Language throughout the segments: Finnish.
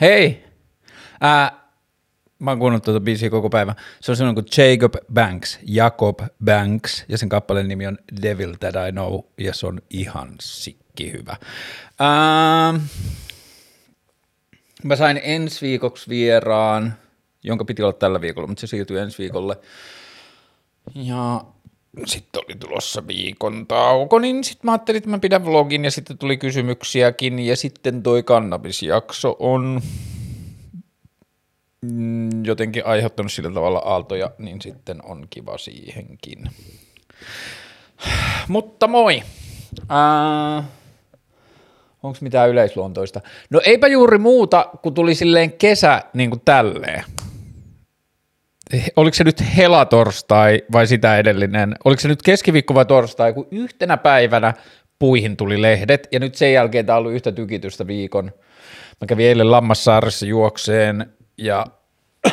Hei! Ää, mä oon kuunnellut tuota biisiä koko päivän. Se on sellainen kuin Jacob Banks, Jacob Banks, ja sen kappaleen nimi on Devil That I Know, ja se on ihan sikki hyvä. Ää, mä sain ensi viikoksi vieraan, jonka piti olla tällä viikolla, mutta se siirtyi ensi viikolle. Ja sitten oli tulossa viikon tauko, niin sitten mä ajattelin, että mä pidän vlogin ja sitten tuli kysymyksiäkin ja sitten toi kannabisjakso on mm, jotenkin aiheuttanut sillä tavalla aaltoja, niin sitten on kiva siihenkin. Mutta moi! Äh, Onko mitään yleisluontoista? No eipä juuri muuta, kun tuli silleen kesä niin kuin tälleen oliko se nyt helatorstai vai sitä edellinen, oliko se nyt keskiviikko vai torstai, kun yhtenä päivänä puihin tuli lehdet, ja nyt sen jälkeen tämä on ollut yhtä tykitystä viikon. Mä kävin eilen Lammassaaressa juokseen, ja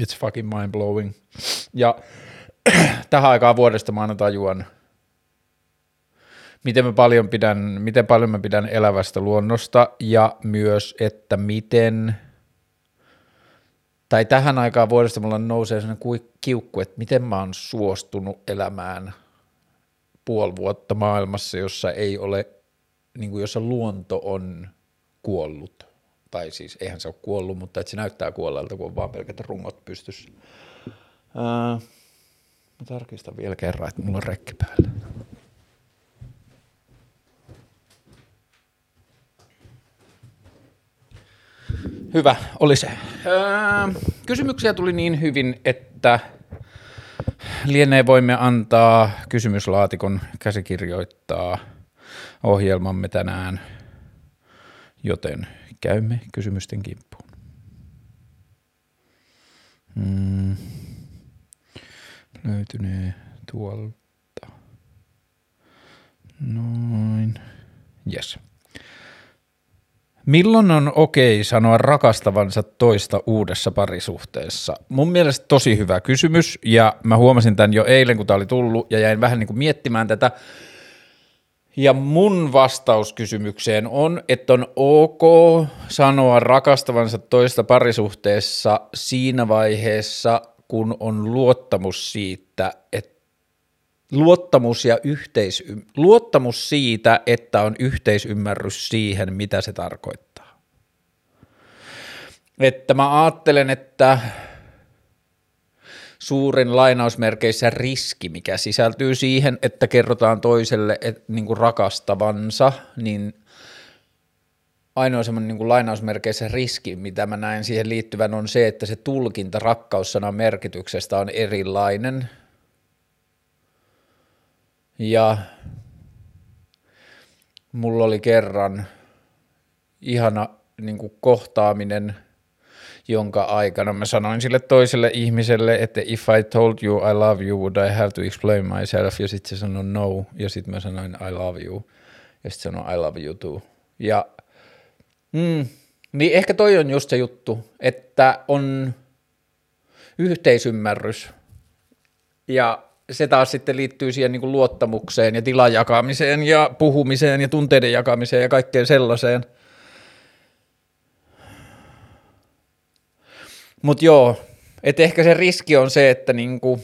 it's fucking mind blowing. Ja tähän aikaan vuodesta mä aina tajuan, miten, mä paljon pidän, miten paljon mä pidän elävästä luonnosta, ja myös, että miten – tai tähän aikaan vuodesta mulla nousee sellainen kiukku, että miten mä oon suostunut elämään puoli vuotta maailmassa, jossa ei ole, niin kuin jossa luonto on kuollut. Tai siis eihän se ole kuollut, mutta että se näyttää kuolleelta, kun on vaan pelkät rungot pystys. Ää, mä tarkistan vielä kerran, että mulla on rekki päällä. Hyvä, oli se. Öö, kysymyksiä tuli niin hyvin, että lienee voimme antaa kysymyslaatikon käsikirjoittaa ohjelmamme tänään, joten käymme kysymysten kimppuun. Hmm. Löytynee tuolta. Noin. Yes. Milloin on okei sanoa rakastavansa toista uudessa parisuhteessa? Mun mielestä tosi hyvä kysymys ja mä huomasin tämän jo eilen, kun tämä oli tullut ja jäin vähän niin kuin miettimään tätä. Ja mun vastaus kysymykseen on, että on ok sanoa rakastavansa toista parisuhteessa siinä vaiheessa, kun on luottamus siitä, että luottamus, ja yhteisy- luottamus siitä, että on yhteisymmärrys siihen, mitä se tarkoittaa. Että mä ajattelen, että suurin lainausmerkeissä riski, mikä sisältyy siihen, että kerrotaan toiselle et, niin kuin rakastavansa, niin ainoa semmoinen niin lainausmerkeissä riski, mitä mä näen siihen liittyvän, on se, että se tulkinta rakkaussanan merkityksestä on erilainen – ja mulla oli kerran ihana niin kuin kohtaaminen, jonka aikana mä sanoin sille toiselle ihmiselle, että if I told you I love you, would I have to explain myself? Ja sitten se sanoi no, ja sitten mä sanoin I love you, ja sitten sanoi I love you too. Ja mm, niin ehkä toi on just se juttu, että on yhteisymmärrys ja se taas sitten liittyy siihen niin kuin luottamukseen ja tilan jakamiseen ja puhumiseen ja tunteiden jakamiseen ja kaikkeen sellaiseen. Mutta joo, että ehkä se riski on se, että niin kuin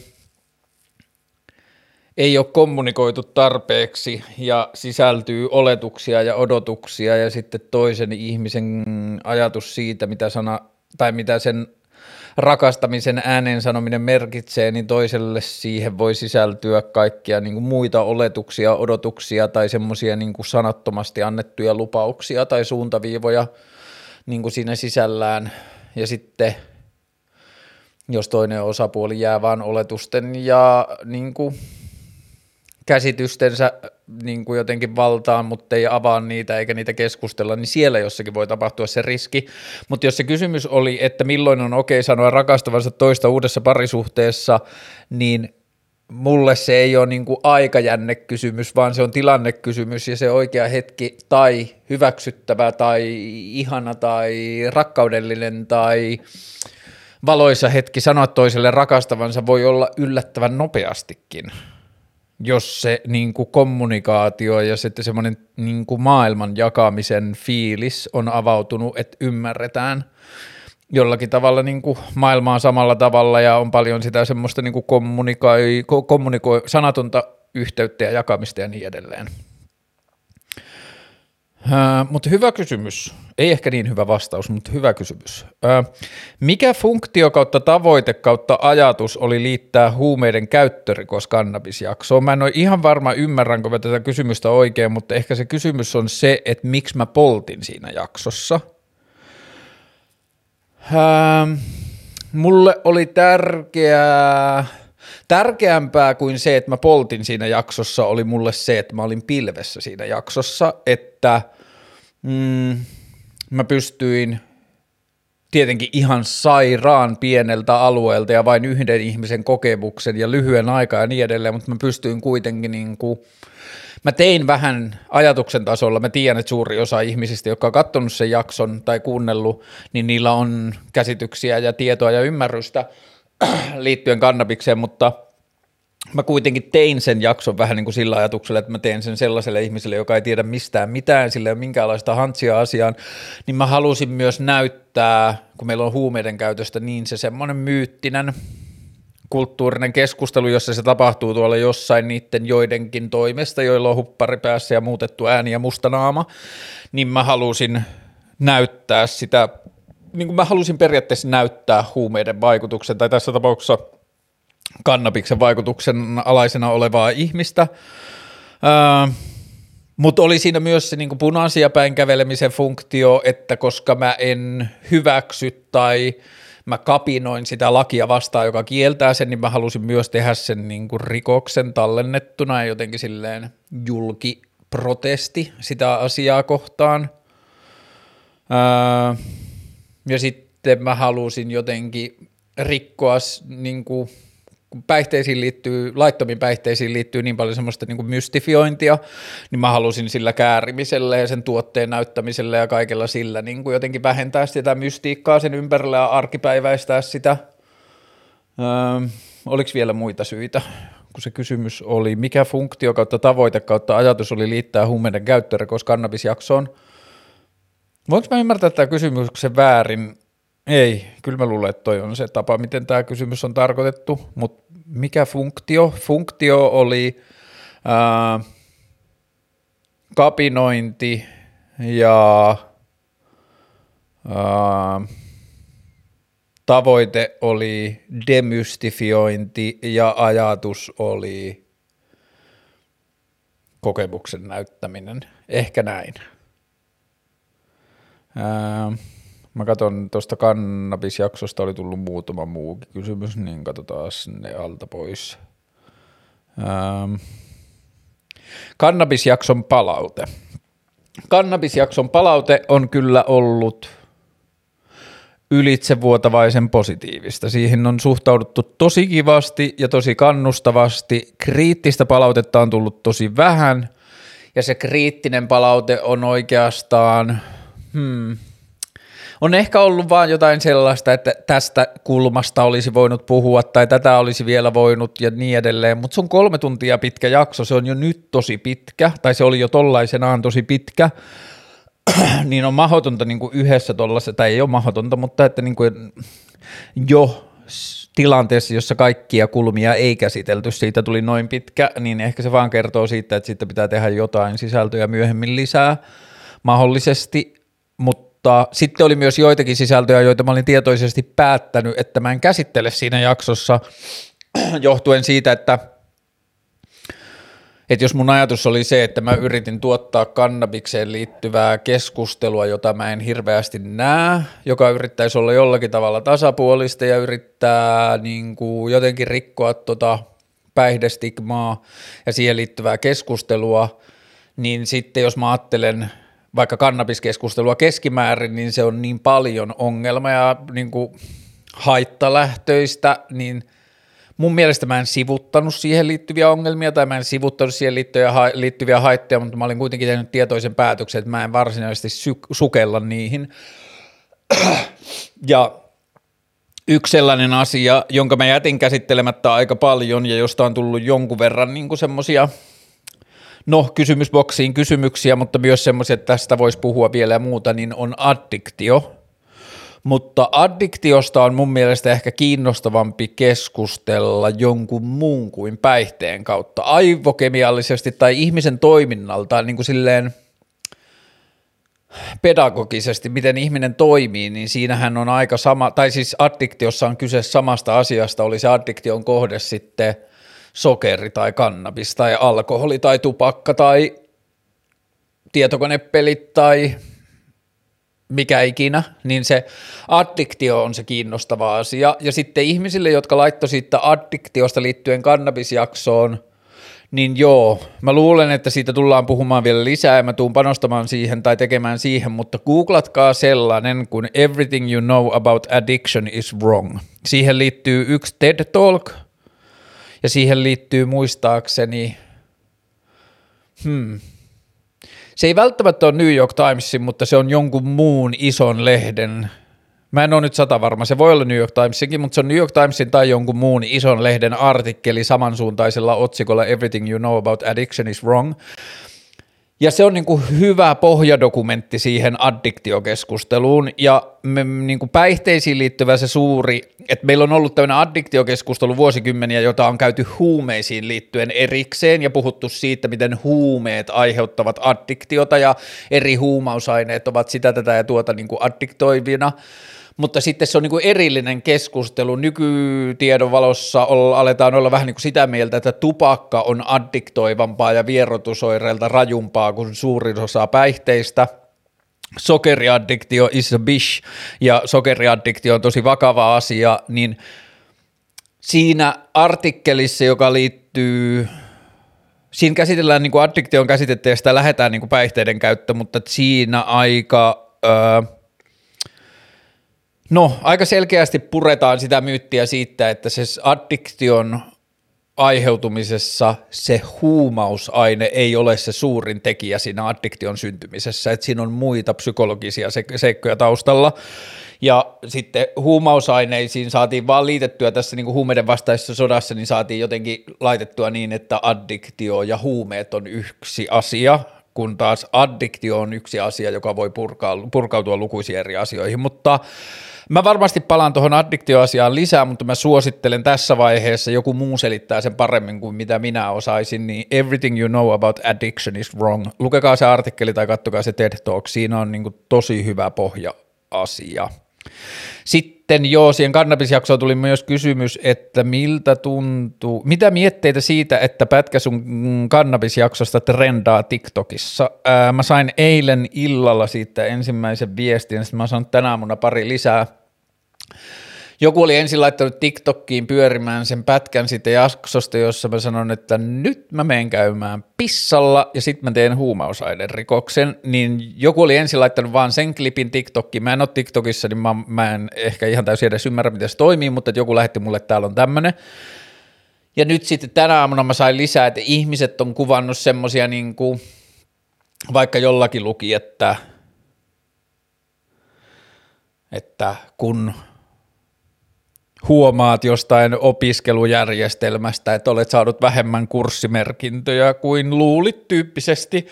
ei ole kommunikoitu tarpeeksi ja sisältyy oletuksia ja odotuksia ja sitten toisen ihmisen ajatus siitä, mitä sana tai mitä sen rakastamisen äänen sanominen merkitsee, niin toiselle siihen voi sisältyä kaikkia niin kuin muita oletuksia, odotuksia tai semmoisia niin sanattomasti annettuja lupauksia tai suuntaviivoja niin kuin siinä sisällään. Ja sitten jos toinen osapuoli jää vain oletusten ja niin kuin käsitystensä niin kuin jotenkin valtaan, mutta ei avaa niitä eikä niitä keskustella, niin siellä jossakin voi tapahtua se riski. Mutta jos se kysymys oli, että milloin on okei sanoa rakastavansa toista uudessa parisuhteessa, niin mulle se ei ole niin kuin aikajännekysymys, vaan se on tilannekysymys ja se oikea hetki tai hyväksyttävä tai ihana tai rakkaudellinen tai valoisa hetki sanoa toiselle rakastavansa voi olla yllättävän nopeastikin – jos se niin kuin kommunikaatio ja sitten semmoinen niin kuin maailman jakamisen fiilis on avautunut, että ymmärretään jollakin tavalla niin kuin maailmaa samalla tavalla ja on paljon sitä semmoista niin kuin kommunikoi, kommunikoi, sanatonta yhteyttä ja jakamista ja niin edelleen. Uh, mutta hyvä kysymys. Ei ehkä niin hyvä vastaus, mutta hyvä kysymys. Uh, mikä funktio kautta tavoite kautta ajatus oli liittää huumeiden käyttörikos kannabisjaksoon? Mä en ole ihan varma, ymmärränkö mä tätä kysymystä oikein, mutta ehkä se kysymys on se, että miksi mä poltin siinä jaksossa. Uh, mulle oli tärkeää, tärkeämpää kuin se, että mä poltin siinä jaksossa, oli mulle se, että mä olin pilvessä siinä jaksossa, että mm, mä pystyin tietenkin ihan sairaan pieneltä alueelta ja vain yhden ihmisen kokemuksen ja lyhyen aikaa ja niin edelleen, mutta mä pystyin kuitenkin niin kuin, mä tein vähän ajatuksen tasolla, mä tiedän, että suuri osa ihmisistä, jotka on katsonut sen jakson tai kuunnellut, niin niillä on käsityksiä ja tietoa ja ymmärrystä liittyen kannabikseen, mutta mä kuitenkin tein sen jakson vähän niin kuin sillä ajatuksella, että mä teen sen sellaiselle ihmiselle, joka ei tiedä mistään mitään, sillä ei ole minkäänlaista hantsia asiaan, niin mä halusin myös näyttää, kun meillä on huumeiden käytöstä, niin se semmoinen myyttinen kulttuurinen keskustelu, jossa se tapahtuu tuolla jossain niiden joidenkin toimesta, joilla on huppari päässä ja muutettu ääni ja musta naama, niin mä halusin näyttää sitä niin kuin mä halusin periaatteessa näyttää huumeiden vaikutuksen, tai tässä tapauksessa kannabiksen vaikutuksen alaisena olevaa ihmistä. Öö, mutta oli siinä myös se niin punaisia päin kävelemisen funktio, että koska mä en hyväksy tai mä kapinoin sitä lakia vastaan, joka kieltää sen, niin mä halusin myös tehdä sen niin kuin rikoksen tallennettuna ja jotenkin silleen julkiprotesti sitä asiaa kohtaan. Öö, ja sitten mä halusin jotenkin rikkoa, niin kuin, kun päihteisiin liittyy, laittomiin päihteisiin liittyy niin paljon semmoista niin kuin mystifiointia, niin mä halusin sillä käärimisellä ja sen tuotteen näyttämisellä ja kaikella sillä niin kuin jotenkin vähentää sitä mystiikkaa sen ympärillä ja arkipäiväistää sitä. Öö, oliko vielä muita syitä? kun se kysymys oli, mikä funktio kautta tavoite kautta ajatus oli liittää huumeiden käyttörikos kannabisjaksoon – Voinko mä ymmärtää tämä kysymyksen väärin? Ei, kyllä mä luulen, että toi on se tapa, miten tämä kysymys on tarkoitettu, mutta mikä funktio? Funktio oli ää, kapinointi ja ää, tavoite oli demystifiointi ja ajatus oli kokemuksen näyttäminen. Ehkä näin. Ää, mä katson tuosta kannabisjaksosta oli tullut muutama muukin kysymys, niin katsotaan ne alta pois. Ää, kannabisjakson palaute. Kannabisjakson palaute on kyllä ollut ylitsevuotavaisen positiivista. Siihen on suhtauduttu tosi kivasti ja tosi kannustavasti. Kriittistä palautetta on tullut tosi vähän ja se kriittinen palaute on oikeastaan – Hmm. On ehkä ollut vaan jotain sellaista, että tästä kulmasta olisi voinut puhua tai tätä olisi vielä voinut ja niin edelleen, mutta se on kolme tuntia pitkä jakso, se on jo nyt tosi pitkä, tai se oli jo tollaisenaan tosi pitkä, niin on mahdotonta niin kuin yhdessä tuollaisessa, tai ei ole mahdotonta, mutta että niin kuin jo tilanteessa, jossa kaikkia kulmia ei käsitelty, siitä tuli noin pitkä, niin ehkä se vaan kertoo siitä, että sitten pitää tehdä jotain sisältöjä myöhemmin lisää mahdollisesti, mutta sitten oli myös joitakin sisältöjä, joita mä olin tietoisesti päättänyt, että mä en käsittele siinä jaksossa johtuen siitä, että että jos mun ajatus oli se, että mä yritin tuottaa kannabikseen liittyvää keskustelua, jota mä en hirveästi näe, joka yrittäisi olla jollakin tavalla tasapuolista ja yrittää niin kuin jotenkin rikkoa tota päihdestigmaa ja siihen liittyvää keskustelua, niin sitten jos mä ajattelen vaikka kannabiskeskustelua keskimäärin, niin se on niin paljon ongelma ja niin kuin haittalähtöistä, niin mun mielestä mä en sivuttanut siihen liittyviä ongelmia tai mä en sivuttanut siihen liittyviä haittoja, mutta mä olin kuitenkin tehnyt tietoisen päätöksen, että mä en varsinaisesti sukella niihin. Ja yksi sellainen asia, jonka mä jätin käsittelemättä aika paljon ja josta on tullut jonkun verran niin semmoisia no kysymysboksiin kysymyksiä, mutta myös semmoisia, että tästä voisi puhua vielä ja muuta, niin on addiktio. Mutta addiktiosta on mun mielestä ehkä kiinnostavampi keskustella jonkun muun kuin päihteen kautta, aivokemiallisesti tai ihmisen toiminnalta, niin kuin silleen – pedagogisesti, miten ihminen toimii, niin siinähän on aika sama, tai siis addiktiossa on kyse samasta asiasta, oli se addiktion kohde sitten sokeri tai kannabis tai alkoholi tai tupakka tai tietokonepelit tai mikä ikinä, niin se addiktio on se kiinnostava asia. Ja sitten ihmisille, jotka laittoi siitä addiktiosta liittyen kannabisjaksoon – niin joo, mä luulen, että siitä tullaan puhumaan vielä lisää ja mä tuun panostamaan siihen tai tekemään siihen, mutta googlatkaa sellainen kuin Everything You Know About Addiction is Wrong. Siihen liittyy yksi TED Talk ja siihen liittyy muistaakseni, hmm, se ei välttämättä ole New York Timesin, mutta se on jonkun muun ison lehden Mä en ole nyt sata varma, se voi olla New York Timesinkin, mutta se on New York Timesin tai jonkun muun ison lehden artikkeli samansuuntaisella otsikolla Everything you know about addiction is wrong. Ja se on niin kuin hyvä pohjadokumentti siihen addiktiokeskusteluun. Ja me, niin kuin päihteisiin liittyvä se suuri, että meillä on ollut tämmöinen addiktiokeskustelu vuosikymmeniä, jota on käyty huumeisiin liittyen erikseen ja puhuttu siitä, miten huumeet aiheuttavat addiktiota ja eri huumausaineet ovat sitä tätä ja tuota niin kuin addiktoivina mutta sitten se on niin kuin erillinen keskustelu. Nykytiedon valossa aletaan olla vähän niin kuin sitä mieltä, että tupakka on addiktoivampaa ja vierotusoireilta rajumpaa kuin suurin osa päihteistä. Sokeriaddiktio is a bish ja sokeriaddiktio on tosi vakava asia, niin siinä artikkelissa, joka liittyy Siinä käsitellään niin addiktion käsitettä ja sitä lähdetään niin päihteiden käyttö, mutta siinä aika öö, No, aika selkeästi puretaan sitä myyttiä siitä, että se addiktion aiheutumisessa se huumausaine ei ole se suurin tekijä siinä addiktion syntymisessä, että siinä on muita psykologisia seikkoja taustalla. Ja sitten huumausaineisiin saatiin vaan liitettyä tässä niin kuin huumeiden vastaisessa sodassa, niin saatiin jotenkin laitettua niin, että addiktio ja huumeet on yksi asia, kun taas addiktio on yksi asia, joka voi purkaa, purkautua lukuisiin eri asioihin, mutta Mä varmasti palaan tuohon addiktioasiaan lisää, mutta mä suosittelen tässä vaiheessa, joku muu selittää sen paremmin kuin mitä minä osaisin, niin Everything You Know About Addiction is Wrong. Lukekaa se artikkeli tai kattokaa se TED Talk, siinä on niin tosi hyvä pohja-asia. Sitten joo, siihen kannabisjaksoon tuli myös kysymys, että miltä tuntuu, mitä mietteitä siitä, että pätkä sun kannabisjaksosta trendaa TikTokissa. Ää, mä sain eilen illalla siitä ensimmäisen viestin, sitten mä sain tänä aamuna pari lisää – joku oli ensin laittanut TikTokkiin pyörimään sen pätkän siitä jaksosta, jossa mä sanon, että nyt mä menen käymään pissalla ja sitten mä teen huumausaiden rikoksen, niin joku oli ensin laittanut vaan sen klipin TikTokkiin. Mä en ole TikTokissa, niin mä, mä en ehkä ihan täysin edes ymmärrä, miten se toimii, mutta joku lähetti mulle, että täällä on tämmöinen. Ja nyt sitten tänä aamuna mä sain lisää, että ihmiset on kuvannut semmosia niin kuin, vaikka jollakin luki, että, että kun huomaat jostain opiskelujärjestelmästä, että olet saanut vähemmän kurssimerkintöjä kuin luulit tyyppisesti,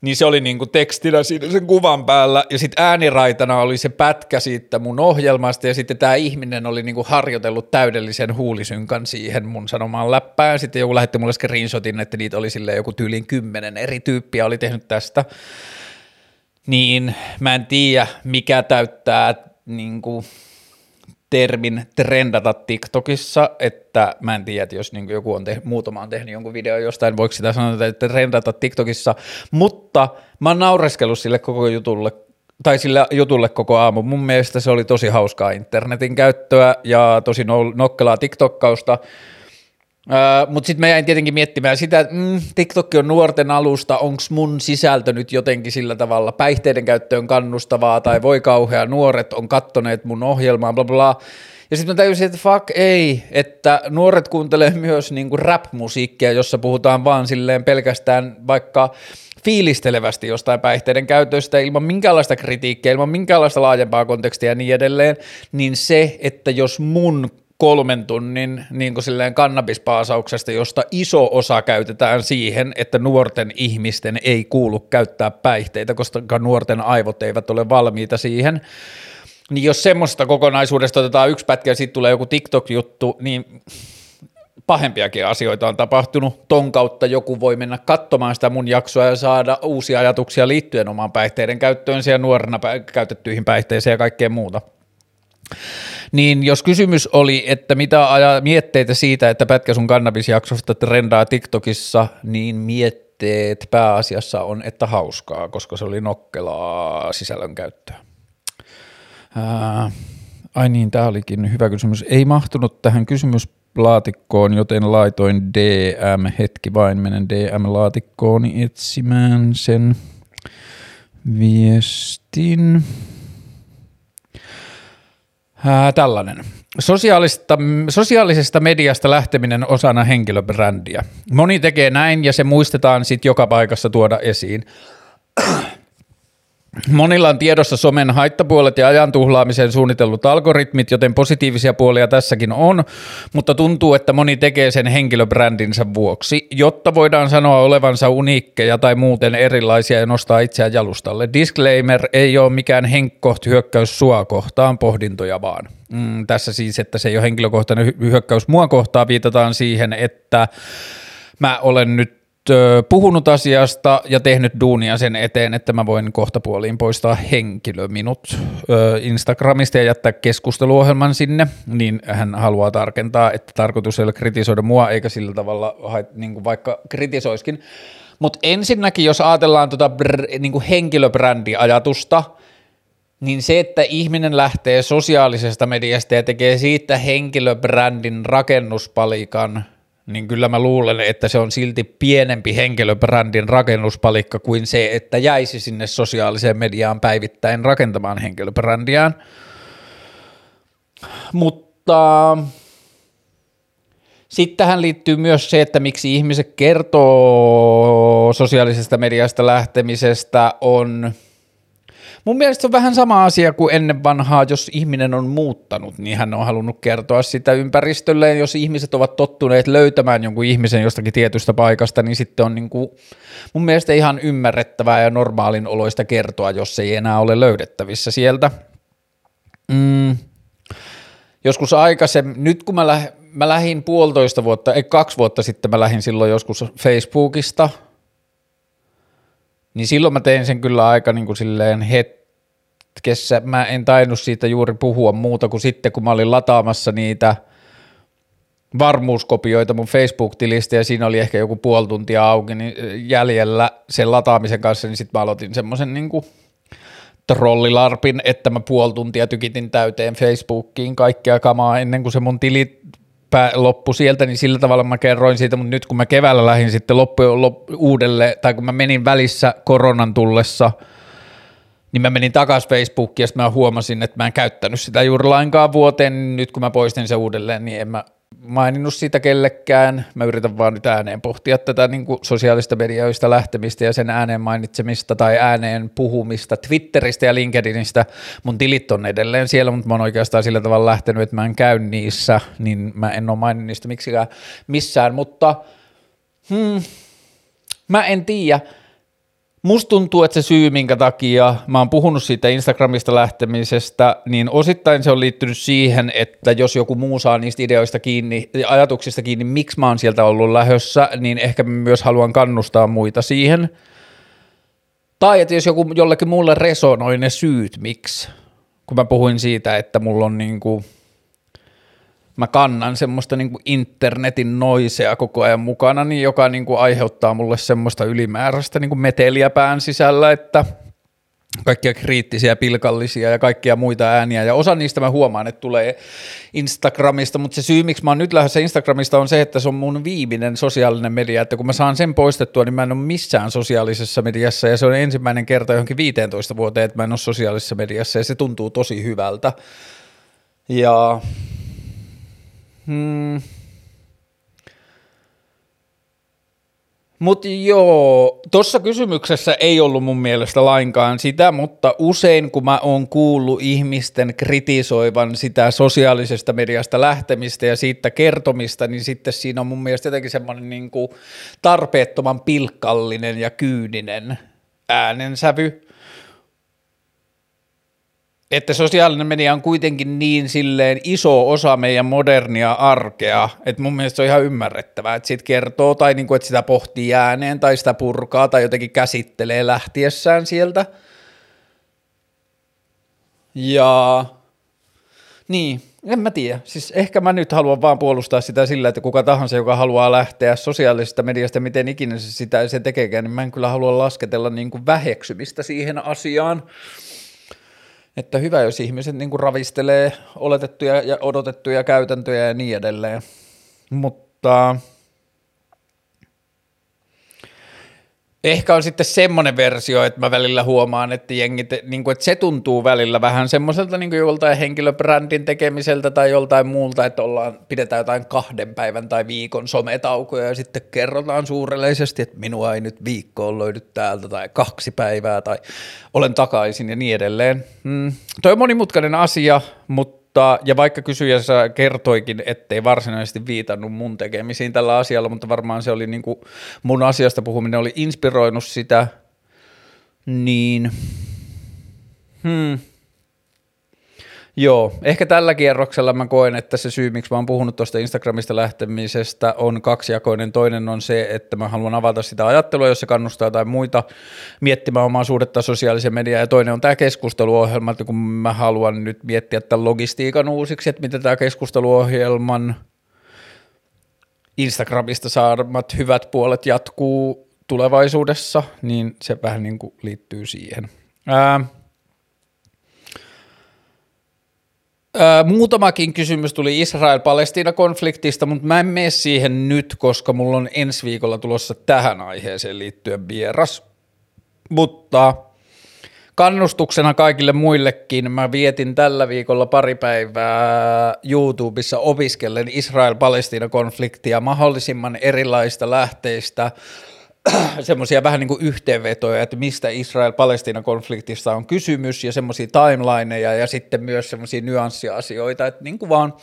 niin se oli niinku tekstinä siinä sen kuvan päällä, ja sitten ääniraitana oli se pätkä siitä mun ohjelmasta, ja sitten tämä ihminen oli niinku harjoitellut täydellisen huulisynkan siihen mun sanomaan läppään, sitten joku lähetti mulle screenshotin, että niitä oli sille joku tyylin kymmenen eri tyyppiä oli tehnyt tästä, niin mä en tiedä, mikä täyttää niinku, termin trendata TikTokissa, että mä en tiedä, että jos niin joku on tehnyt, muutama on tehnyt jonkun video jostain, voiko sitä sanoa, että trendata TikTokissa, mutta mä oon naureskellut sille koko jutulle, tai sillä jutulle koko aamu. Mun mielestä se oli tosi hauskaa internetin käyttöä ja tosi nokkelaa TikTokkausta, Uh, Mutta sitten mä jäin tietenkin miettimään sitä, että mm, TikTok on nuorten alusta, onko mun sisältö nyt jotenkin sillä tavalla päihteiden käyttöön kannustavaa tai voi kauhea, nuoret on kattoneet mun ohjelmaa, bla bla. Ja sitten mä tajusin, että fuck ei, että nuoret kuuntelee myös niinku rap-musiikkia, jossa puhutaan vaan silleen pelkästään vaikka fiilistelevästi jostain päihteiden käytöstä ilman minkäänlaista kritiikkiä, ilman minkäänlaista laajempaa kontekstia ja niin edelleen, niin se, että jos mun kolmen tunnin niin silleen kannabispaasauksesta, josta iso osa käytetään siihen, että nuorten ihmisten ei kuulu käyttää päihteitä, koska nuorten aivot eivät ole valmiita siihen, niin jos semmoista kokonaisuudesta otetaan yksi pätkä ja sitten tulee joku TikTok-juttu, niin pahempiakin asioita on tapahtunut. Ton kautta joku voi mennä katsomaan sitä mun jaksoa ja saada uusia ajatuksia liittyen omaan päihteiden käyttöön ja nuorena käytettyihin päihteisiin ja kaikkeen muuta. Niin jos kysymys oli, että mitä aja, mietteitä siitä, että pätkä sun kannabisjaksosta trendaa TikTokissa, niin mietteet pääasiassa on, että hauskaa, koska se oli nokkelaa sisällön käyttöä. Ää, ai niin, tämä olikin hyvä kysymys. Ei mahtunut tähän kysymyslaatikkoon, joten laitoin DM, hetki vain, menen DM-laatikkoon etsimään sen viestin. Ää, tällainen. Sosiaalista, sosiaalisesta mediasta lähteminen osana henkilöbrändiä. Moni tekee näin ja se muistetaan sitten joka paikassa tuoda esiin. Monilla on tiedossa somen haittapuolet ja ajan tuhlaamiseen suunnitellut algoritmit, joten positiivisia puolia tässäkin on, mutta tuntuu, että moni tekee sen henkilöbrändinsä vuoksi, jotta voidaan sanoa olevansa uniikkeja tai muuten erilaisia ja nostaa itseään jalustalle. Disclaimer ei ole mikään henkkoht hyökkäys sua kohtaan, pohdintoja vaan. Mm, tässä siis, että se ei ole henkilökohtainen hyökkäys mua kohtaan, viitataan siihen, että mä olen nyt puhunut asiasta ja tehnyt duunia sen eteen, että mä voin kohtapuoliin poistaa henkilöminut Instagramista ja jättää keskusteluohjelman sinne, niin hän haluaa tarkentaa, että tarkoitus ei ole kritisoida mua eikä sillä tavalla niin kuin vaikka kritisoiskin. Mutta ensinnäkin, jos ajatellaan tuota br- niin kuin henkilöbrändiajatusta, niin se, että ihminen lähtee sosiaalisesta mediasta ja tekee siitä henkilöbrändin rakennuspalikan – niin kyllä mä luulen, että se on silti pienempi henkilöbrändin rakennuspalikka kuin se, että jäisi sinne sosiaaliseen mediaan päivittäin rakentamaan henkilöbrändiään. Mutta sitten tähän liittyy myös se, että miksi ihmiset kertoo sosiaalisesta mediasta lähtemisestä on – Mun mielestä se on vähän sama asia kuin ennen vanhaa, jos ihminen on muuttanut, niin hän on halunnut kertoa sitä ympäristölleen. Jos ihmiset ovat tottuneet löytämään jonkun ihmisen jostakin tietystä paikasta, niin sitten on niin kuin mun mielestä ihan ymmärrettävää ja normaalin oloista kertoa, jos ei enää ole löydettävissä sieltä. Mm. Joskus aikaisemmin, nyt kun mä, läh, mä lähdin puolitoista vuotta, ei kaksi vuotta sitten mä lähdin silloin joskus Facebookista, niin silloin mä tein sen kyllä aika niin kuin silleen het, hetkessä. Mä en tainnut siitä juuri puhua muuta kuin sitten, kun mä olin lataamassa niitä varmuuskopioita mun Facebook-tilistä ja siinä oli ehkä joku puoli tuntia auki niin jäljellä sen lataamisen kanssa, niin sitten mä aloitin semmoisen niin trollilarpin, että mä puoli tuntia tykitin täyteen Facebookiin kaikkea kamaa ennen kuin se mun tili loppu sieltä, niin sillä tavalla mä kerroin siitä, mutta nyt kun mä keväällä lähdin sitten loppu, loppu uudelle, tai kun mä menin välissä koronan tullessa – niin mä menin takaisin Facebookiin ja sitten mä huomasin, että mä en käyttänyt sitä juuri lainkaan vuoteen, niin nyt kun mä poistin sen uudelleen, niin en mä maininnut siitä kellekään. Mä yritän vaan nyt ääneen pohtia tätä niin kuin sosiaalista medioista lähtemistä ja sen ääneen mainitsemista tai ääneen puhumista Twitteristä ja LinkedInistä. Mun tilit on edelleen siellä, mutta mä oon oikeastaan sillä tavalla lähtenyt, että mä en käy niissä, niin mä en ole maininnut niistä miksikään missään, mutta hmm, mä en tiedä Musta tuntuu, että se syy, minkä takia mä oon puhunut siitä Instagramista lähtemisestä, niin osittain se on liittynyt siihen, että jos joku muu saa niistä ideoista kiinni, ajatuksista kiinni, miksi mä oon sieltä ollut lähössä, niin ehkä mä myös haluan kannustaa muita siihen. Tai että jos joku jollekin muulle resonoi ne syyt, miksi. Kun mä puhuin siitä, että mulla on niinku – mä kannan semmoista niin kuin internetin noisea koko ajan mukana, niin joka niin kuin aiheuttaa mulle semmoista ylimääräistä niin kuin meteliä pään sisällä, että kaikkia kriittisiä, pilkallisia ja kaikkia muita ääniä, ja osa niistä mä huomaan, että tulee Instagramista, mutta se syy, miksi mä oon nyt lähdössä Instagramista on se, että se on mun viimeinen sosiaalinen media, että kun mä saan sen poistettua, niin mä en ole missään sosiaalisessa mediassa, ja se on ensimmäinen kerta johonkin 15 vuoteen, että mä en ole sosiaalisessa mediassa, ja se tuntuu tosi hyvältä. Ja Hmm. Mutta joo, tuossa kysymyksessä ei ollut mun mielestä lainkaan sitä, mutta usein kun mä oon kuullut ihmisten kritisoivan sitä sosiaalisesta mediasta lähtemistä ja siitä kertomista, niin sitten siinä on mun mielestä jotenkin semmoinen niin tarpeettoman pilkkallinen ja kyyninen äänensävy että sosiaalinen media on kuitenkin niin silleen iso osa meidän modernia arkea, että mun mielestä se on ihan ymmärrettävää, että sit kertoo tai niinku, että sitä pohtii ääneen tai sitä purkaa tai jotenkin käsittelee lähtiessään sieltä. Ja niin, en mä tiedä. Siis ehkä mä nyt haluan vaan puolustaa sitä sillä, että kuka tahansa, joka haluaa lähteä sosiaalisesta mediasta, miten ikinä se sitä se tekeekään, niin mä en kyllä halua lasketella niin kuin väheksymistä siihen asiaan että hyvä, jos ihmiset niin kuin ravistelee oletettuja ja odotettuja käytäntöjä ja niin edelleen. Mutta Ehkä on sitten semmoinen versio, että mä välillä huomaan, että, jengit, niin kuin, että se tuntuu välillä vähän semmoiselta niin kuin joltain henkilöbrändin tekemiseltä tai joltain muulta, että ollaan, pidetään jotain kahden päivän tai viikon sometaukoja ja sitten kerrotaan suurelleisesti, että minua ei nyt viikkoon löydy täältä tai kaksi päivää tai olen takaisin ja niin edelleen. Hmm. Toi on monimutkainen asia, mutta mutta, ja vaikka kysyjässä kertoikin, ettei varsinaisesti viitannut mun tekemisiin tällä asialla, mutta varmaan se oli niin kuin mun asiasta puhuminen oli inspiroinut sitä, niin hmm, Joo, ehkä tällä kierroksella mä koen, että se syy, miksi mä oon puhunut tuosta Instagramista lähtemisestä, on kaksijakoinen. Toinen on se, että mä haluan avata sitä ajattelua, jos se kannustaa jotain muita miettimään omaa suhdetta sosiaalisen mediaan. Ja toinen on tämä keskusteluohjelma, että kun mä haluan nyt miettiä tämän logistiikan uusiksi, että miten tämä keskusteluohjelman Instagramista saamat hyvät puolet jatkuu tulevaisuudessa, niin se vähän niin kuin liittyy siihen. Ää, muutamakin kysymys tuli Israel-Palestiina-konfliktista, mutta mä en mene siihen nyt, koska mulla on ensi viikolla tulossa tähän aiheeseen liittyen vieras. Mutta kannustuksena kaikille muillekin mä vietin tällä viikolla pari päivää YouTubessa opiskellen Israel-Palestiina-konfliktia mahdollisimman erilaista lähteistä – semmoisia vähän niin kuin yhteenvetoja, että mistä Israel-Palestina-konfliktista on kysymys ja semmoisia timelineja ja sitten myös semmoisia nyanssiasioita, että niin kuin vaan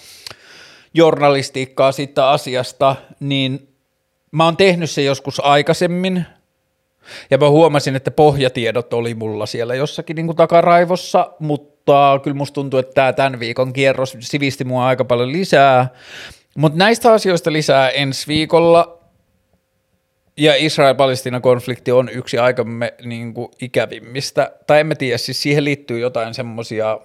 journalistiikkaa siitä asiasta, niin mä oon tehnyt se joskus aikaisemmin ja mä huomasin, että pohjatiedot oli mulla siellä jossakin niin kuin takaraivossa, mutta kyllä musta tuntuu, että tämä tämän viikon kierros sivisti mua aika paljon lisää, mutta näistä asioista lisää ensi viikolla ja Israel-Palestina-konflikti on yksi aikamme niin kuin ikävimmistä, tai emme tiedä, siis siihen liittyy jotain semmoisia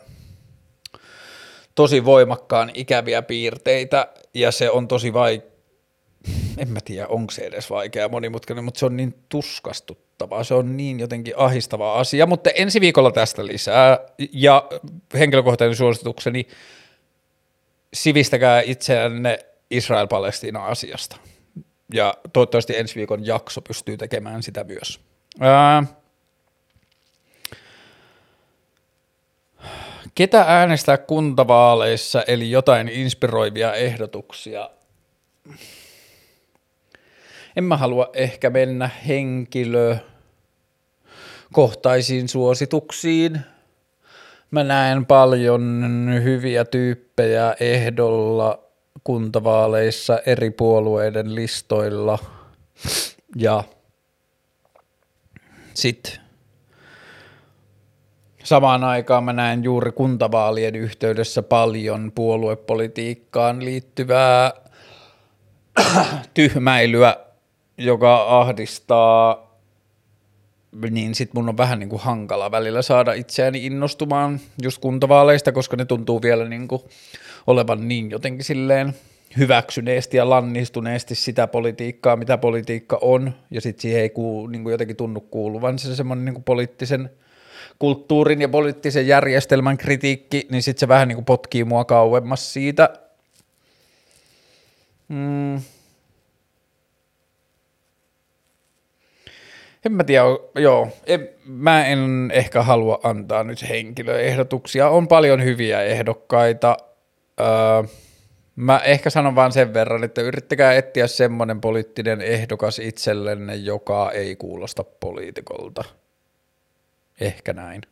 tosi voimakkaan ikäviä piirteitä, ja se on tosi vaikea, en mä tiedä, onko se edes vaikea monimutkainen, mutta se on niin tuskastuttavaa, se on niin jotenkin ahistava asia, mutta ensi viikolla tästä lisää, ja henkilökohtainen suositukseni, sivistäkää itseänne Israel-Palestina-asiasta ja toivottavasti ensi viikon jakso pystyy tekemään sitä myös. Ää, ketä äänestää kuntavaaleissa, eli jotain inspiroivia ehdotuksia? En mä halua ehkä mennä henkilökohtaisiin suosituksiin. Mä näen paljon hyviä tyyppejä ehdolla kuntavaaleissa eri puolueiden listoilla. Ja sitten samaan aikaan mä näen juuri kuntavaalien yhteydessä paljon puoluepolitiikkaan liittyvää tyhmäilyä, joka ahdistaa, niin sit mun on vähän niin kuin hankala välillä saada itseäni innostumaan just kuntavaaleista, koska ne tuntuu vielä niin kuin olevan niin jotenkin silleen hyväksyneesti ja lannistuneesti sitä politiikkaa, mitä politiikka on, ja sitten siihen ei kuulu, niin kuin jotenkin tunnu kuuluvan se semmoinen niin poliittisen kulttuurin ja poliittisen järjestelmän kritiikki, niin sitten se vähän niin kuin potkii mua kauemmas siitä. Mm. En mä tiedä, joo, en, mä en ehkä halua antaa nyt henkilöehdotuksia. On paljon hyviä ehdokkaita, Öö, Mä ehkä sanon vaan sen verran, että yrittäkää etsiä semmoinen poliittinen ehdokas itsellenne, joka ei kuulosta poliitikolta. Ehkä näin.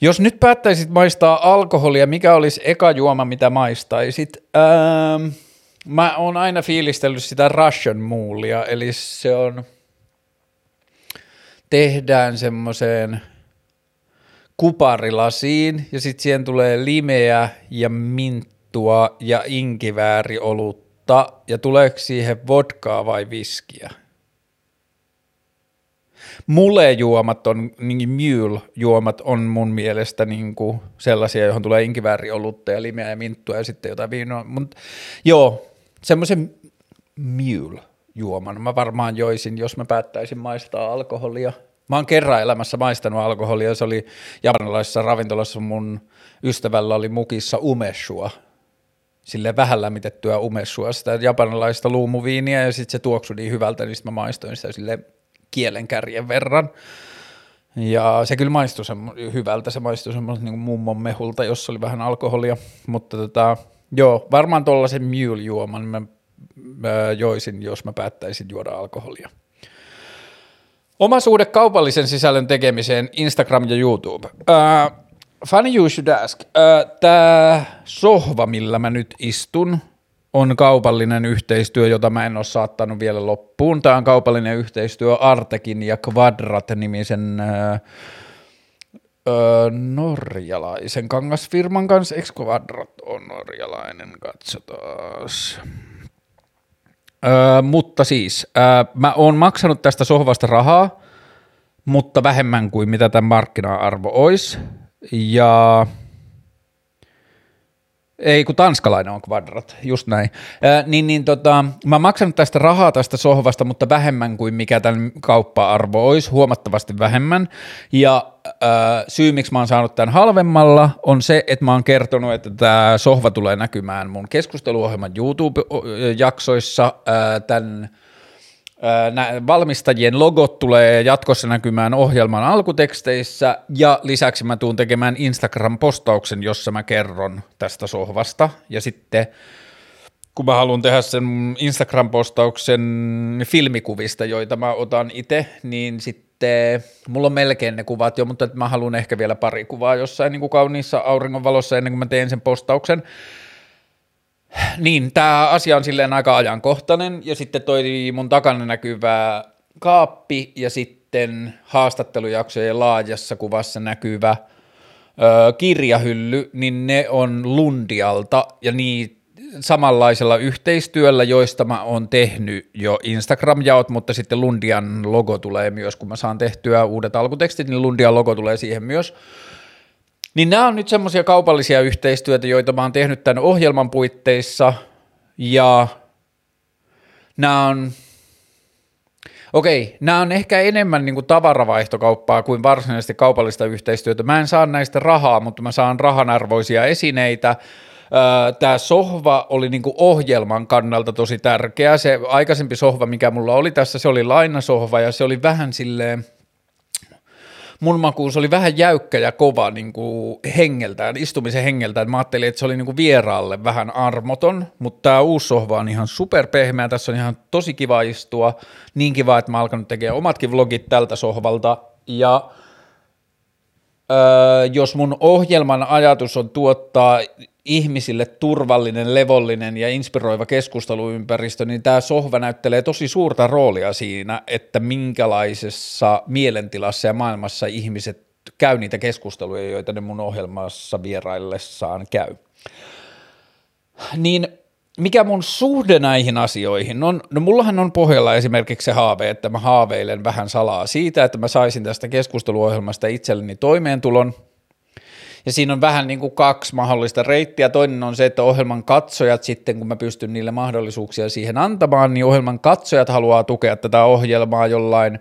Jos nyt päättäisit maistaa alkoholia, mikä olisi eka juoma, mitä maistaisit? Ähm, mä oon aina fiilistellyt sitä Russian Moolia, eli se on, tehdään semmoiseen kuparilasiin ja sitten siihen tulee limeä ja minttua ja inkivääriolutta ja tuleeko siihen vodkaa vai viskiä? Mule-juomat on, niin mule-juomat on mun mielestä niin kuin sellaisia, johon tulee inkivääriolutta ja limeä ja minttua ja sitten jotain viinoa. Mut, joo, semmoisen mule-juoman mä varmaan joisin, jos mä päättäisin maistaa alkoholia. Mä oon kerran elämässä maistanut alkoholia, se oli japanilaisessa ravintolassa. Mun ystävällä oli mukissa umeshua, sille vähän lämmitettyä umeshua, sitä japanilaista luumuviiniä ja sitten se tuoksui niin hyvältä, niin sitten mä maistoin sitä sille kielenkärjen verran. Ja se kyllä maistui semmo- hyvältä, se maistui semmoisen niin mummon mehulta, jossa oli vähän alkoholia, mutta tota, joo, varmaan tuollaisen mule-juoman mä, mä joisin, jos mä päättäisin juoda alkoholia. Oma suhde kaupallisen sisällön tekemiseen, Instagram ja YouTube. Uh, funny you should ask. Uh, Tämä sohva, millä mä nyt istun, on kaupallinen yhteistyö, jota mä en ole saattanut vielä loppuun. Tämä on kaupallinen yhteistyö Artekin ja Quadrat-nimisen uh, uh, norjalaisen kangasfirman kanssa. Eikö Quadrat on norjalainen? Katsotaan. Öö, mutta siis, öö, mä oon maksanut tästä sohvasta rahaa, mutta vähemmän kuin mitä tämän markkina-arvo olisi. Ja ei kun tanskalainen on kvadrat, just näin. Ää, niin, niin tota, mä oon maksanut tästä rahaa tästä sohvasta, mutta vähemmän kuin mikä tämän kauppa-arvo olisi, huomattavasti vähemmän. Ja ää, syy, miksi mä oon saanut tämän halvemmalla, on se, että mä oon kertonut, että tämä sohva tulee näkymään mun keskusteluohjelman YouTube-jaksoissa ää, tämän valmistajien logot tulee jatkossa näkymään ohjelman alkuteksteissä ja lisäksi mä tuun tekemään Instagram-postauksen, jossa mä kerron tästä sohvasta ja sitten kun mä haluan tehdä sen Instagram-postauksen filmikuvista, joita mä otan itse, niin sitten mulla on melkein ne kuvat jo, mutta mä haluan ehkä vielä pari kuvaa jossain niin kuin kauniissa auringonvalossa ennen kuin mä teen sen postauksen. Niin, tämä asia on silleen aika ajankohtainen ja sitten toi mun takana näkyvä kaappi ja sitten haastattelujaksojen laajassa kuvassa näkyvä ö, kirjahylly, niin ne on Lundialta ja niin samanlaisella yhteistyöllä, joista mä oon tehnyt jo Instagram-jaot, mutta sitten Lundian logo tulee myös, kun mä saan tehtyä uudet alkutekstit, niin Lundian logo tulee siihen myös. Niin nämä on nyt semmoisia kaupallisia yhteistyötä, joita mä oon tehnyt tämän ohjelman puitteissa, ja nämä on, okei, nämä on ehkä enemmän niin kuin tavaravaihtokauppaa kuin varsinaisesti kaupallista yhteistyötä. Mä en saa näistä rahaa, mutta mä saan rahanarvoisia esineitä, tämä sohva oli niinku ohjelman kannalta tosi tärkeä. Se aikaisempi sohva, mikä mulla oli tässä, se oli lainasohva ja se oli vähän silleen, mun makuus oli vähän jäykkä ja kova niin kuin hengeltään, istumisen hengeltään. Mä ajattelin, että se oli niin kuin vieraalle vähän armoton, mutta tämä uusi sohva on ihan superpehmeä. Tässä on ihan tosi kiva istua. Niin kiva, että mä alkanut tekemään omatkin vlogit tältä sohvalta. Ja öö, jos mun ohjelman ajatus on tuottaa ihmisille turvallinen, levollinen ja inspiroiva keskusteluympäristö, niin tämä sohva näyttelee tosi suurta roolia siinä, että minkälaisessa mielentilassa ja maailmassa ihmiset käy niitä keskusteluja, joita ne mun ohjelmassa vieraillessaan käy. Niin mikä mun suhde näihin asioihin on, no mullahan on pohjalla esimerkiksi se haave, että mä haaveilen vähän salaa siitä, että mä saisin tästä keskusteluohjelmasta itselleni toimeentulon, ja siinä on vähän niin kuin kaksi mahdollista reittiä. Toinen on se, että ohjelman katsojat sitten, kun mä pystyn niille mahdollisuuksia siihen antamaan, niin ohjelman katsojat haluaa tukea tätä ohjelmaa jollain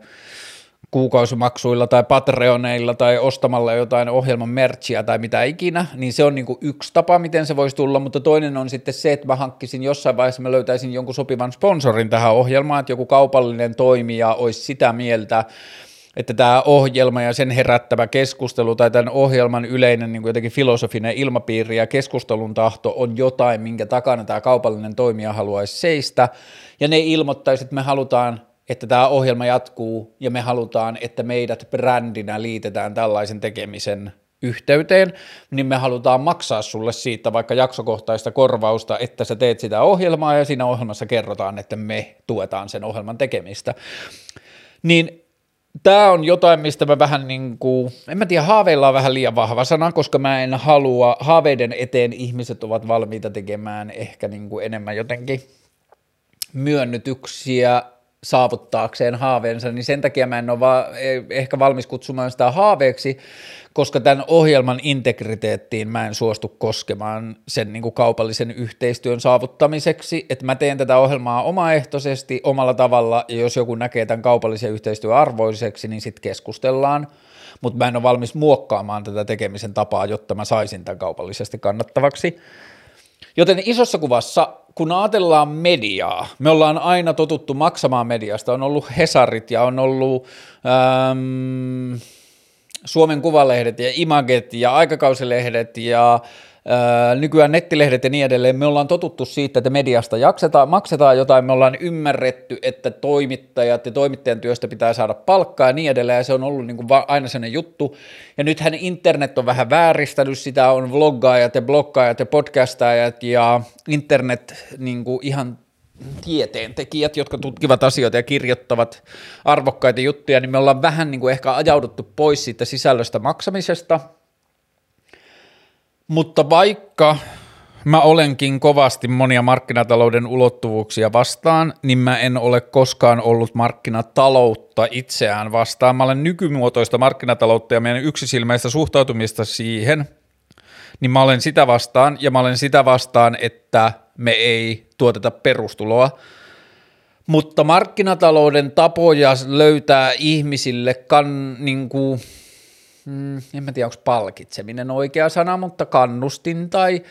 kuukausimaksuilla tai Patreoneilla tai ostamalla jotain ohjelman merchia tai mitä ikinä, niin se on niin kuin yksi tapa, miten se voisi tulla, mutta toinen on sitten se, että mä hankkisin jossain vaiheessa, mä löytäisin jonkun sopivan sponsorin tähän ohjelmaan, että joku kaupallinen toimija olisi sitä mieltä, että tämä ohjelma ja sen herättävä keskustelu tai tämän ohjelman yleinen niin kuin jotenkin filosofinen ilmapiiri ja keskustelun tahto on jotain, minkä takana tämä kaupallinen toimija haluaisi seistä, ja ne ilmoittaisi, että me halutaan että tämä ohjelma jatkuu ja me halutaan, että meidät brändinä liitetään tällaisen tekemisen yhteyteen, niin me halutaan maksaa sulle siitä vaikka jaksokohtaista korvausta, että sä teet sitä ohjelmaa ja siinä ohjelmassa kerrotaan, että me tuetaan sen ohjelman tekemistä. Niin tämä on jotain, mistä mä vähän niin kuin, en mä tiedä, haaveilla on vähän liian vahva sana, koska mä en halua, haaveiden eteen ihmiset ovat valmiita tekemään ehkä niin kuin enemmän jotenkin myönnytyksiä saavuttaakseen haaveensa, niin sen takia mä en ole va- e- ehkä valmis kutsumaan sitä haaveeksi, koska tämän ohjelman integriteettiin mä en suostu koskemaan sen niin kuin kaupallisen yhteistyön saavuttamiseksi, että mä teen tätä ohjelmaa omaehtoisesti omalla tavalla, ja jos joku näkee tämän kaupallisen yhteistyön arvoiseksi, niin sitten keskustellaan, mutta mä en ole valmis muokkaamaan tätä tekemisen tapaa, jotta mä saisin tämän kaupallisesti kannattavaksi. Joten isossa kuvassa, kun ajatellaan mediaa, me ollaan aina totuttu maksamaan mediasta, on ollut Hesarit ja on ollut ähm, Suomen Kuvalehdet ja Imaget ja aikakausilehdet ja nykyään nettilehdet ja niin edelleen, me ollaan totuttu siitä, että mediasta jaksetaan, maksetaan jotain, me ollaan ymmärretty, että toimittajat ja toimittajan työstä pitää saada palkkaa ja niin edelleen, ja se on ollut niin kuin aina sellainen juttu, ja nythän internet on vähän vääristänyt sitä, on vloggaajat ja bloggaajat ja podcastajat ja internet niin kuin ihan tieteentekijät, jotka tutkivat asioita ja kirjoittavat arvokkaita juttuja, niin me ollaan vähän niin kuin ehkä ajauduttu pois siitä sisällöstä maksamisesta – mutta vaikka mä olenkin kovasti monia markkinatalouden ulottuvuuksia vastaan, niin mä en ole koskaan ollut markkinataloutta itseään vastaan. Mä olen nykymuotoista markkinataloutta ja meidän yksisilmäistä suhtautumista siihen, niin mä olen sitä vastaan ja mä olen sitä vastaan, että me ei tuoteta perustuloa. Mutta markkinatalouden tapoja löytää ihmisille kan, niin kuin, mm, en mä tiedä onko palkitseminen oikea sana, mutta kannustin tai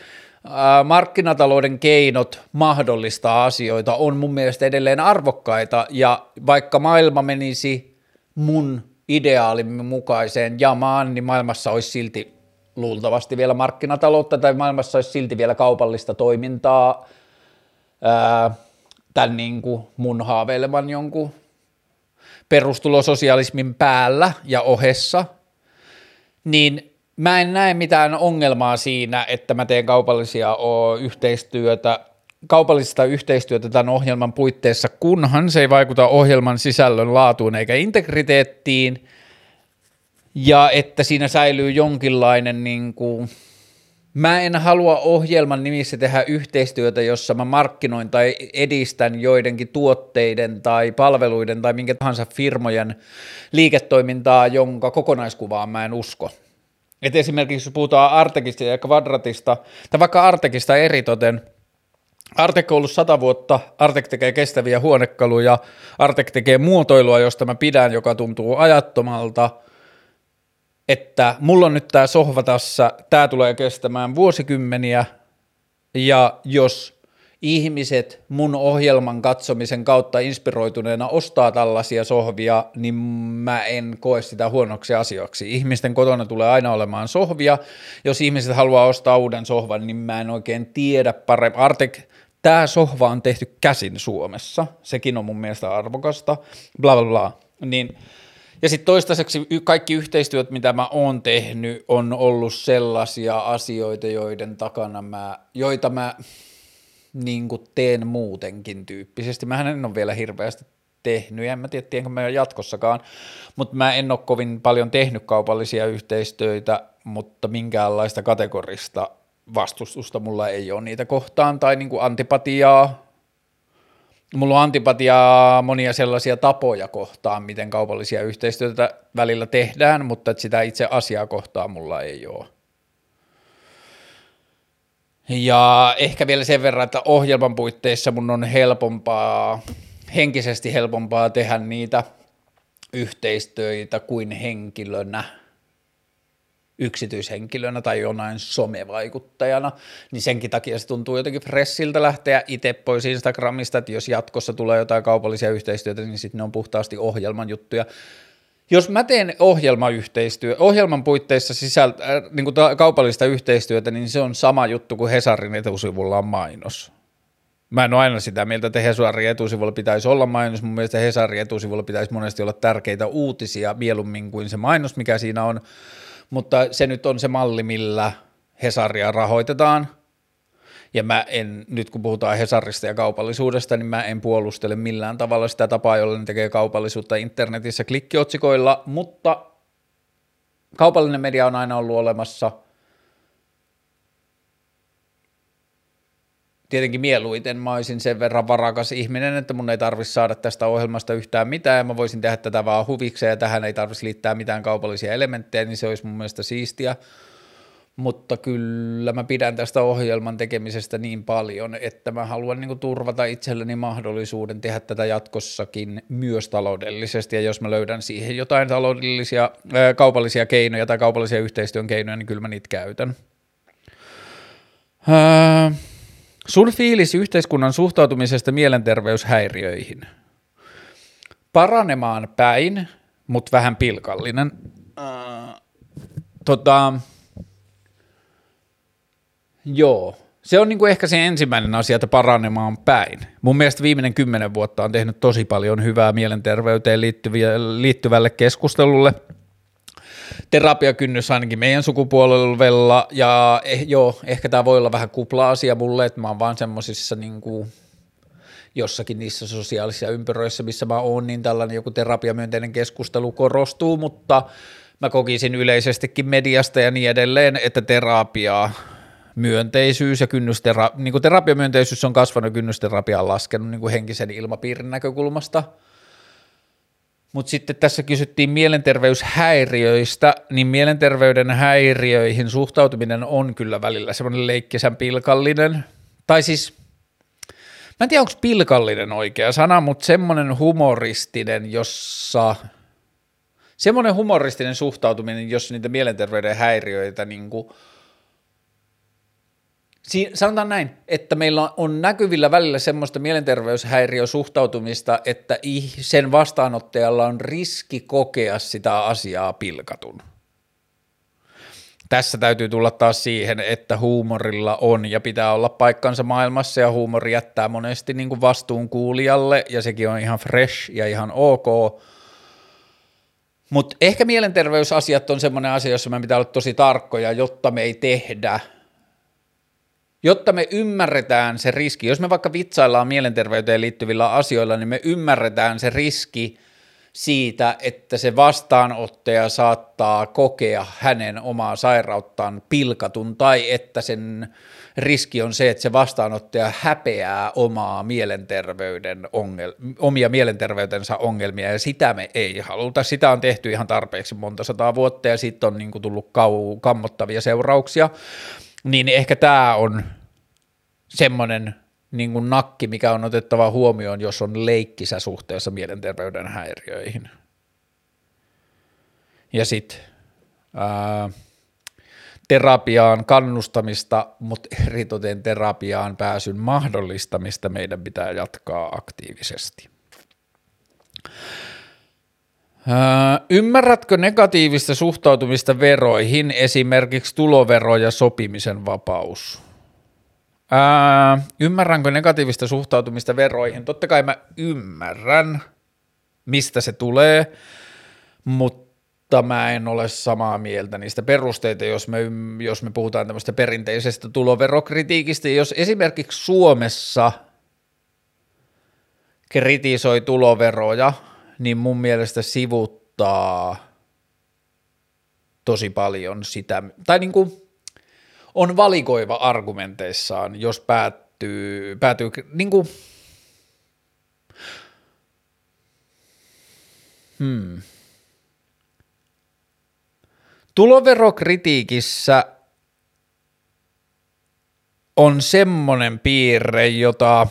markkinatalouden keinot mahdollistaa asioita on mun mielestä edelleen arvokkaita ja vaikka maailma menisi mun ideaalimme mukaiseen jamaan, niin maailmassa olisi silti luultavasti vielä markkinataloutta tai maailmassa olisi silti vielä kaupallista toimintaa ää, tämän niin kuin mun haaveileman jonkun perustulososialismin päällä ja ohessa, niin mä en näe mitään ongelmaa siinä, että mä teen kaupallisia yhteistyötä, kaupallista yhteistyötä tämän ohjelman puitteissa, kunhan se ei vaikuta ohjelman sisällön laatuun eikä integriteettiin, ja että siinä säilyy jonkinlainen niin kuin, Mä en halua ohjelman nimissä tehdä yhteistyötä, jossa mä markkinoin tai edistän joidenkin tuotteiden tai palveluiden tai minkä tahansa firmojen liiketoimintaa, jonka kokonaiskuvaan mä en usko. Et esimerkiksi jos puhutaan Artekista ja Quadratista, tai vaikka Artekista eritoten, Artek on ollut sata vuotta, Artek tekee kestäviä huonekaluja, Artek tekee muotoilua, josta mä pidän, joka tuntuu ajattomalta – että mulla on nyt tämä sohva tässä, tämä tulee kestämään vuosikymmeniä, ja jos ihmiset mun ohjelman katsomisen kautta inspiroituneena ostaa tällaisia sohvia, niin mä en koe sitä huonoksi asioiksi. Ihmisten kotona tulee aina olemaan sohvia. Jos ihmiset haluaa ostaa uuden sohvan, niin mä en oikein tiedä paremmin. Artek, tämä sohva on tehty käsin Suomessa. Sekin on mun mielestä arvokasta. Bla bla bla. Niin ja sitten toistaiseksi kaikki yhteistyöt, mitä mä oon tehnyt, on ollut sellaisia asioita, joiden takana mä, joita mä niin teen muutenkin tyyppisesti. Mä en ole vielä hirveästi tehnyt, en mä tiedä, tiedänkö mä jatkossakaan, mutta mä en ole kovin paljon tehnyt kaupallisia yhteistyötä, mutta minkäänlaista kategorista vastustusta mulla ei ole niitä kohtaan, tai niin antipatiaa, mulla on antipatiaa monia sellaisia tapoja kohtaan, miten kaupallisia yhteistyötä välillä tehdään, mutta sitä itse asiaa kohtaan mulla ei ole. Ja ehkä vielä sen verran, että ohjelman puitteissa mun on helpompaa, henkisesti helpompaa tehdä niitä yhteistyötä kuin henkilönä – yksityishenkilönä tai jonain somevaikuttajana, niin senkin takia se tuntuu jotenkin fressiltä lähteä itse pois Instagramista, että jos jatkossa tulee jotain kaupallisia yhteistyötä, niin sitten ne on puhtaasti ohjelman juttuja. jos mä teen ohjelmayhteistyö, ohjelman puitteissa sisältä, äh, niin kuin ta- kaupallista yhteistyötä, niin se on sama juttu kuin Hesarin etusivulla on mainos. Mä en ole aina sitä mieltä, että Hesarin etusivulla pitäisi olla mainos. Mun mielestä Hesarin etusivulla pitäisi monesti olla tärkeitä uutisia mieluummin kuin se mainos, mikä siinä on. Mutta se nyt on se malli, millä Hesaria rahoitetaan. Ja mä en, nyt kun puhutaan Hesarista ja kaupallisuudesta, niin mä en puolustele millään tavalla sitä tapaa, jolla ne tekee kaupallisuutta internetissä klikkiotsikoilla, mutta kaupallinen media on aina ollut olemassa – tietenkin mieluiten mä olisin sen verran varakas ihminen, että mun ei tarvitsisi saada tästä ohjelmasta yhtään mitään, ja mä voisin tehdä tätä vaan huvikseen, ja tähän ei tarvitsisi liittää mitään kaupallisia elementtejä, niin se olisi mun mielestä siistiä. Mutta kyllä mä pidän tästä ohjelman tekemisestä niin paljon, että mä haluan niin turvata itselleni mahdollisuuden tehdä tätä jatkossakin myös taloudellisesti, ja jos mä löydän siihen jotain taloudellisia, ää, kaupallisia keinoja tai kaupallisia yhteistyön keinoja, niin kyllä mä niitä käytän. Ää, Sun fiilis yhteiskunnan suhtautumisesta mielenterveyshäiriöihin. Paranemaan päin, mutta vähän pilkallinen. Äh, tota, joo, se on niinku ehkä se ensimmäinen asia, että paranemaan päin. Mun mielestä viimeinen kymmenen vuotta on tehnyt tosi paljon hyvää mielenterveyteen liittyvälle keskustelulle – terapiakynnys ainakin meidän sukupuolella, ja eh, joo, ehkä tämä voi olla vähän kupla-asia mulle, että mä oon vaan semmoisissa niin jossakin niissä sosiaalisissa ympyröissä, missä mä oon, niin tällainen joku terapiamyönteinen keskustelu korostuu, mutta mä kokisin yleisestikin mediasta ja niin edelleen, että terapiaa myönteisyys ja kynnystera, niin terapiamyönteisyys on kasvanut kynnysterapia on laskenut niin henkisen ilmapiirin näkökulmasta – mutta sitten tässä kysyttiin mielenterveyshäiriöistä, niin mielenterveyden häiriöihin suhtautuminen on kyllä välillä semmoinen leikkisän pilkallinen. Tai siis, mä en tiedä onko pilkallinen oikea sana, mutta semmoinen humoristinen, jossa, semmoinen humoristinen suhtautuminen, jos niitä mielenterveyden häiriöitä niin kuin – sanotaan näin, että meillä on näkyvillä välillä semmoista mielenterveyshäiriösuhtautumista, että sen vastaanottajalla on riski kokea sitä asiaa pilkatun. Tässä täytyy tulla taas siihen, että huumorilla on ja pitää olla paikkansa maailmassa ja huumori jättää monesti niin kuin vastuun kuulijalle ja sekin on ihan fresh ja ihan ok. Mutta ehkä mielenterveysasiat on semmoinen asia, jossa me pitää olla tosi tarkkoja, jotta me ei tehdä – jotta me ymmärretään se riski, jos me vaikka vitsaillaan mielenterveyteen liittyvillä asioilla, niin me ymmärretään se riski siitä, että se vastaanottaja saattaa kokea hänen omaa sairauttaan pilkatun tai että sen riski on se, että se vastaanottaja häpeää omaa mielenterveyden ongel- omia mielenterveytensä ongelmia ja sitä me ei haluta. Sitä on tehty ihan tarpeeksi monta sataa vuotta ja siitä on niin kuin tullut kau- kammottavia seurauksia niin ehkä tämä on semmoinen niin kuin nakki, mikä on otettava huomioon, jos on leikkisä suhteessa mielenterveyden häiriöihin. Ja sitten terapiaan kannustamista, mutta eritoten terapiaan pääsyn mahdollistamista meidän pitää jatkaa aktiivisesti. Ymmärrätkö negatiivista suhtautumista veroihin, esimerkiksi tulovero ja sopimisen vapaus? Ää, ymmärränkö negatiivista suhtautumista veroihin? Totta kai mä ymmärrän, mistä se tulee, mutta mä en ole samaa mieltä niistä perusteita, jos me, jos me puhutaan tämmöistä perinteisestä tuloverokritiikistä. Jos esimerkiksi Suomessa kritisoi tuloveroja, niin mun mielestä sivuttaa tosi paljon sitä, tai niin kuin on valikoiva argumenteissaan, jos päättyy, päätyy niin kuin, hmm. Tuloverokritiikissä on semmoinen piirre, jota,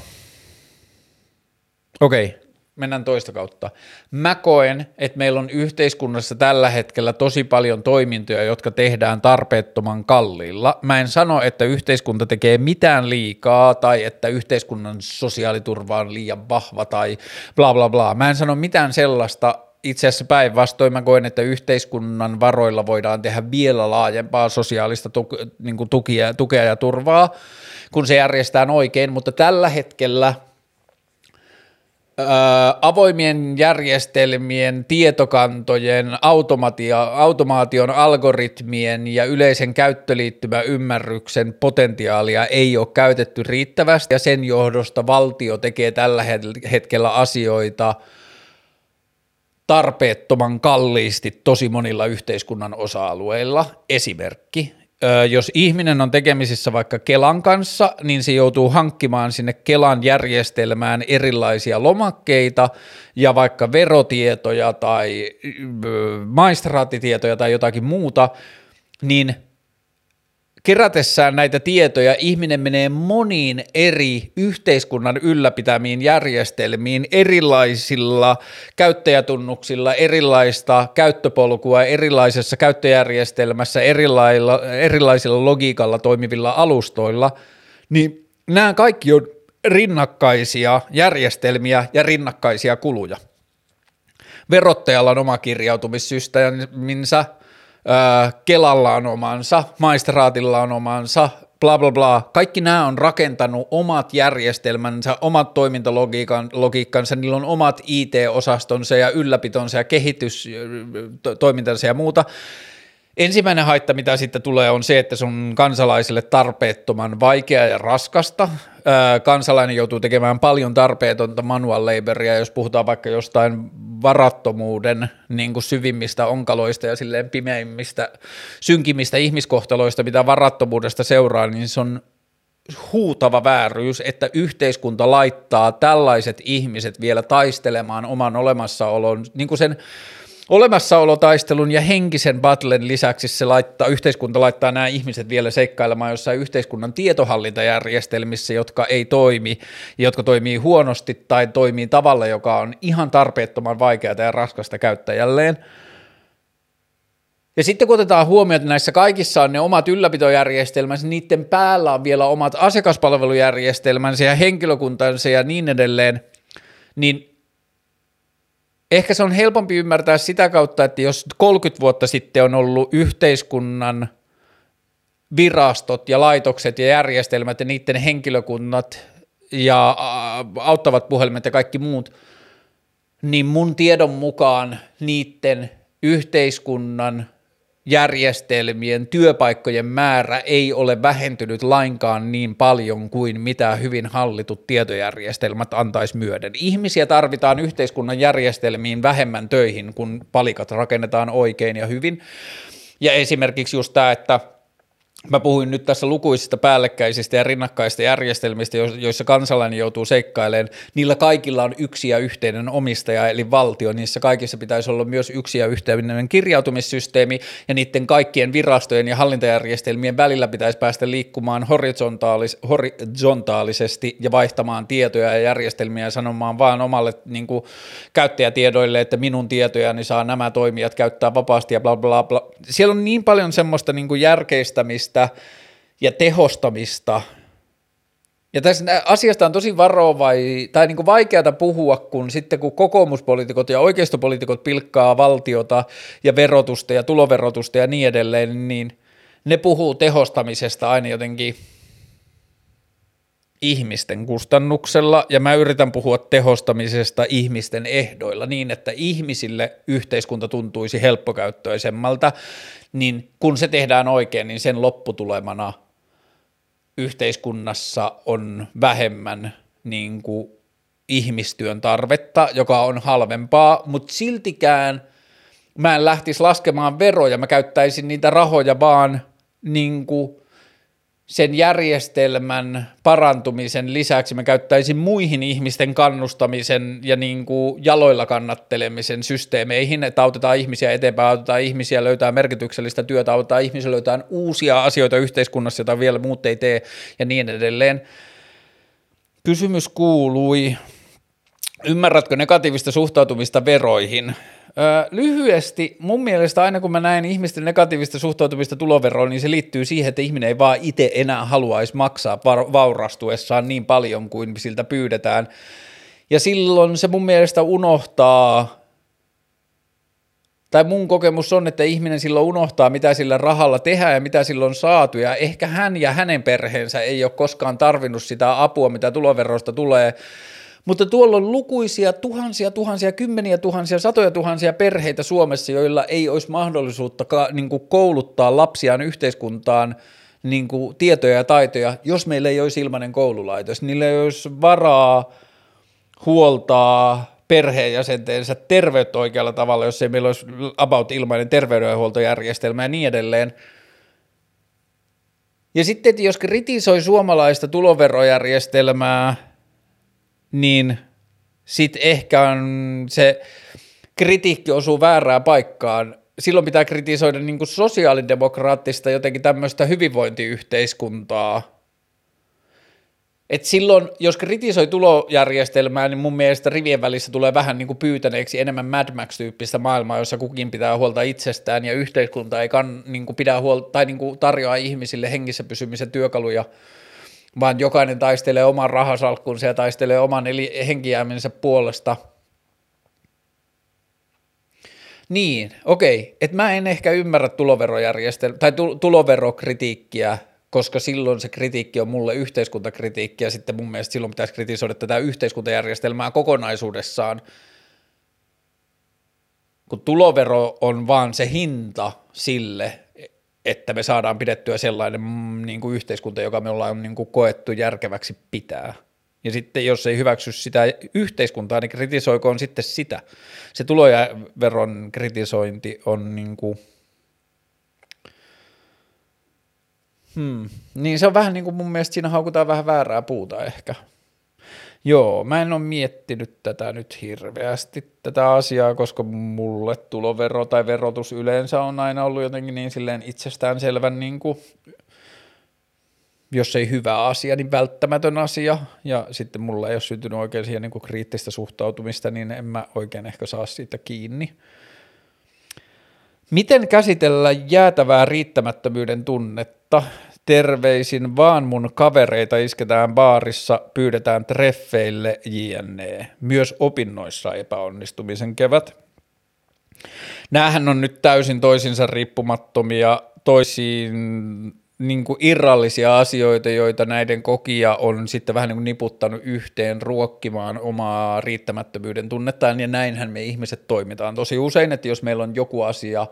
okei, okay, mennään toista kautta. Mä koen, että meillä on yhteiskunnassa tällä hetkellä tosi paljon toimintoja, jotka tehdään tarpeettoman kalliilla. Mä en sano, että yhteiskunta tekee mitään liikaa tai että yhteiskunnan sosiaaliturva on liian vahva tai bla bla bla. Mä en sano mitään sellaista, itse asiassa päinvastoin mä koen, että yhteiskunnan varoilla voidaan tehdä vielä laajempaa sosiaalista tukia, niin tukia, tukea ja turvaa, kun se järjestetään oikein, mutta tällä hetkellä – avoimien järjestelmien, tietokantojen, automaation, algoritmien ja yleisen käyttöliittymän ymmärryksen potentiaalia ei ole käytetty riittävästi ja sen johdosta valtio tekee tällä hetkellä asioita tarpeettoman kalliisti tosi monilla yhteiskunnan osa-alueilla. Esimerkki, jos ihminen on tekemisissä vaikka Kelan kanssa, niin se joutuu hankkimaan sinne Kelan järjestelmään erilaisia lomakkeita ja vaikka verotietoja tai maistraattitietoja tai jotakin muuta, niin kerätessään näitä tietoja ihminen menee moniin eri yhteiskunnan ylläpitämiin järjestelmiin erilaisilla käyttäjätunnuksilla, erilaista käyttöpolkua erilaisessa käyttöjärjestelmässä, erilaisilla, erilaisilla logiikalla toimivilla alustoilla, niin nämä kaikki on rinnakkaisia järjestelmiä ja rinnakkaisia kuluja. Verottajalla on oma kirjautumissysteeminsä, Kelalla on omansa, maistraatilla on omansa, bla bla bla. Kaikki nämä on rakentanut omat järjestelmänsä, omat toimintalogiikkansa, niillä on omat IT-osastonsa ja ylläpitonsa ja kehitystoimintansa ja muuta. Ensimmäinen haitta, mitä sitten tulee, on se, että se on kansalaisille tarpeettoman vaikea ja raskasta. Kansalainen joutuu tekemään paljon tarpeetonta manual laboria, jos puhutaan vaikka jostain varattomuuden niin kuin syvimmistä onkaloista ja silleen pimeimmistä, synkimmistä ihmiskohtaloista, mitä varattomuudesta seuraa, niin se on huutava vääryys, että yhteiskunta laittaa tällaiset ihmiset vielä taistelemaan oman olemassaolon, niin kuin sen olemassaolotaistelun ja henkisen battlen lisäksi se laittaa, yhteiskunta laittaa nämä ihmiset vielä seikkailemaan jossain yhteiskunnan tietohallintajärjestelmissä, jotka ei toimi, jotka toimii huonosti tai toimii tavalla, joka on ihan tarpeettoman vaikeaa ja raskasta käyttäjälleen. Ja sitten kun otetaan huomioon, että näissä kaikissa on ne omat ylläpitojärjestelmänsä, niiden päällä on vielä omat asiakaspalvelujärjestelmänsä ja henkilökuntansa ja niin edelleen, niin ehkä se on helpompi ymmärtää sitä kautta, että jos 30 vuotta sitten on ollut yhteiskunnan virastot ja laitokset ja järjestelmät ja niiden henkilökunnat ja auttavat puhelimet ja kaikki muut, niin mun tiedon mukaan niiden yhteiskunnan järjestelmien, työpaikkojen määrä ei ole vähentynyt lainkaan niin paljon kuin mitä hyvin hallitut tietojärjestelmät antaisi myöden. Ihmisiä tarvitaan yhteiskunnan järjestelmiin vähemmän töihin, kun palikat rakennetaan oikein ja hyvin. Ja esimerkiksi just tämä, että – Mä puhuin nyt tässä lukuisista päällekkäisistä ja rinnakkaista järjestelmistä, joissa kansalainen joutuu seikkailemaan. Niillä kaikilla on yksi ja yhteinen omistaja, eli valtio. Niissä kaikissa pitäisi olla myös yksi ja yhteinen kirjautumissysteemi, ja niiden kaikkien virastojen ja hallintajärjestelmien välillä pitäisi päästä liikkumaan horizontaalis- horizontaalisesti ja vaihtamaan tietoja ja järjestelmiä ja sanomaan vaan omalle niin kuin, käyttäjätiedoille, että minun tietojani saa nämä toimijat käyttää vapaasti ja bla bla bla. Siellä on niin paljon semmoista niin kuin järkeistämistä, kehittämistä ja tehostamista. Ja tässä asiasta on tosi varovai, tai niin vaikeata puhua, kun sitten kun kokoomuspoliitikot ja oikeistopoliitikot pilkkaa valtiota ja verotusta ja tuloverotusta ja niin edelleen, niin ne puhuu tehostamisesta aina jotenkin ihmisten kustannuksella, ja mä yritän puhua tehostamisesta ihmisten ehdoilla niin, että ihmisille yhteiskunta tuntuisi helppokäyttöisemmalta, niin kun se tehdään oikein, niin sen lopputulemana yhteiskunnassa on vähemmän niin kuin ihmistyön tarvetta, joka on halvempaa, mutta siltikään mä en lähtisi laskemaan veroja, mä käyttäisin niitä rahoja vaan niin kuin sen järjestelmän parantumisen lisäksi mä käyttäisin muihin ihmisten kannustamisen ja niin kuin jaloilla kannattelemisen systeemeihin, että autetaan ihmisiä eteenpäin, autetaan ihmisiä löytää merkityksellistä työtä, autetaan ihmisiä löytää uusia asioita yhteiskunnassa, joita vielä muut ei tee ja niin edelleen. Kysymys kuului, ymmärrätkö negatiivista suhtautumista veroihin? Öö, lyhyesti, mun mielestä aina kun mä näen ihmisten negatiivista suhtautumista tuloveroon, niin se liittyy siihen, että ihminen ei vaan itse enää haluaisi maksaa vaurastuessaan niin paljon kuin siltä pyydetään. Ja silloin se mun mielestä unohtaa tai mun kokemus on, että ihminen silloin unohtaa, mitä sillä rahalla tehdään ja mitä silloin on saatu, ja ehkä hän ja hänen perheensä ei ole koskaan tarvinnut sitä apua, mitä tuloverosta tulee, mutta tuolla on lukuisia tuhansia, tuhansia, kymmeniä tuhansia, satoja tuhansia perheitä Suomessa, joilla ei olisi mahdollisuutta niin kuin kouluttaa lapsiaan yhteiskuntaan niin kuin tietoja ja taitoja, jos meillä ei olisi ilmainen koululaitos. Niillä ei olisi varaa huoltaa perheenjäsentensä terveyttä oikealla tavalla, jos ei meillä olisi about ilmainen terveydenhuoltojärjestelmä ja niin edelleen. Ja sitten, jos kritisoi suomalaista tuloverojärjestelmää, niin sitten ehkä on se kritiikki osuu väärään paikkaan. Silloin pitää kritisoida niin kuin sosiaalidemokraattista jotenkin tämmöistä hyvinvointiyhteiskuntaa, et silloin, jos kritisoi tulojärjestelmää, niin mun mielestä rivien välissä tulee vähän niin kuin pyytäneeksi enemmän Mad Max-tyyppistä maailmaa, jossa kukin pitää huolta itsestään ja yhteiskunta ei kan, niin kuin pidä huolta, tai niin kuin tarjoaa ihmisille hengissä pysymisen työkaluja, vaan jokainen taistelee oman rahasalkkunsa ja taistelee oman eli henkijäämensä puolesta. Niin, okei, että mä en ehkä ymmärrä tuloverojärjestelmää tai tuloverokritiikkiä koska silloin se kritiikki on mulle yhteiskuntakritiikki ja sitten mun mielestä silloin pitäisi kritisoida tätä yhteiskuntajärjestelmää kokonaisuudessaan, kun tulovero on vaan se hinta sille, että me saadaan pidettyä sellainen mm, niin kuin yhteiskunta, joka me ollaan niin kuin koettu järkeväksi pitää. Ja sitten jos ei hyväksy sitä yhteiskuntaa, niin kritisoikoon sitten sitä. Se tuloveron kritisointi on niin kuin – Hmm. Niin se on vähän niin kuin mun mielestä siinä haukutaan vähän väärää puuta ehkä. Joo, mä en ole miettinyt tätä nyt hirveästi, tätä asiaa, koska mulle tulovero tai verotus yleensä on aina ollut jotenkin niin silleen itsestäänselvän niin kuin, jos ei hyvä asia, niin välttämätön asia, ja sitten mulla ei ole syntynyt oikein siihen niin kuin kriittistä suhtautumista, niin en mä oikein ehkä saa siitä kiinni. Miten käsitellä jäätävää riittämättömyyden tunnetta? Terveisin vaan mun kavereita isketään baarissa, pyydetään treffeille jne. Myös opinnoissa epäonnistumisen kevät. Nämähän on nyt täysin toisinsa riippumattomia, toisiin niin kuin irrallisia asioita, joita näiden kokia on sitten vähän niin kuin niputtanut yhteen ruokkimaan omaa riittämättömyyden tunnettaan, ja näinhän me ihmiset toimitaan tosi usein, että jos meillä on joku asia,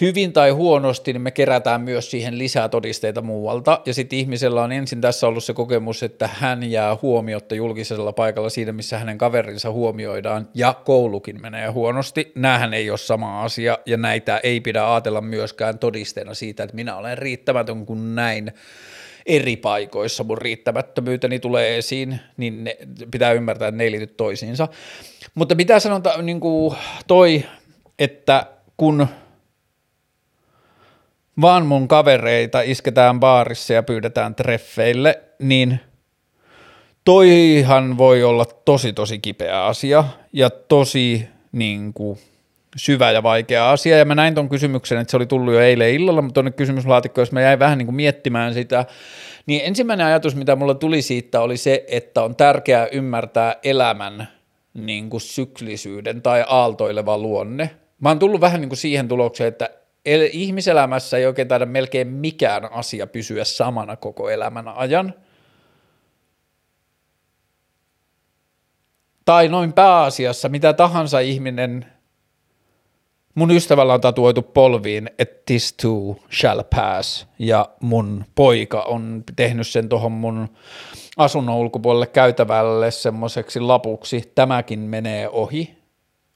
hyvin tai huonosti, niin me kerätään myös siihen lisää todisteita muualta. Ja sitten ihmisellä on ensin tässä ollut se kokemus, että hän jää huomiotta julkisella paikalla siinä, missä hänen kaverinsa huomioidaan, ja koulukin menee huonosti. Nämähän ei ole sama asia, ja näitä ei pidä ajatella myöskään todisteena siitä, että minä olen riittämätön, kun näin eri paikoissa mun riittämättömyyteni tulee esiin, niin ne, pitää ymmärtää, että ne ei liity toisiinsa. Mutta pitää sanoa niin kuin toi, että kun – vaan mun kavereita isketään baarissa ja pyydetään treffeille, niin toihan voi olla tosi tosi kipeä asia ja tosi niin kuin, syvä ja vaikea asia, ja mä näin ton kysymyksen, että se oli tullut jo eilen illalla, mutta tuonne kysymyslaatikko, jos mä jäin vähän niin kuin miettimään sitä, niin ensimmäinen ajatus, mitä mulla tuli siitä, oli se, että on tärkeää ymmärtää elämän niin kuin syklisyyden tai aaltoileva luonne. Mä oon tullut vähän niin kuin siihen tulokseen, että ihmiselämässä ei oikein taida melkein mikään asia pysyä samana koko elämän ajan. Tai noin pääasiassa, mitä tahansa ihminen, mun ystävällä on tatuoitu polviin, että this too shall pass, ja mun poika on tehnyt sen tuohon mun asunnon ulkopuolelle käytävälle semmoiseksi lapuksi, tämäkin menee ohi,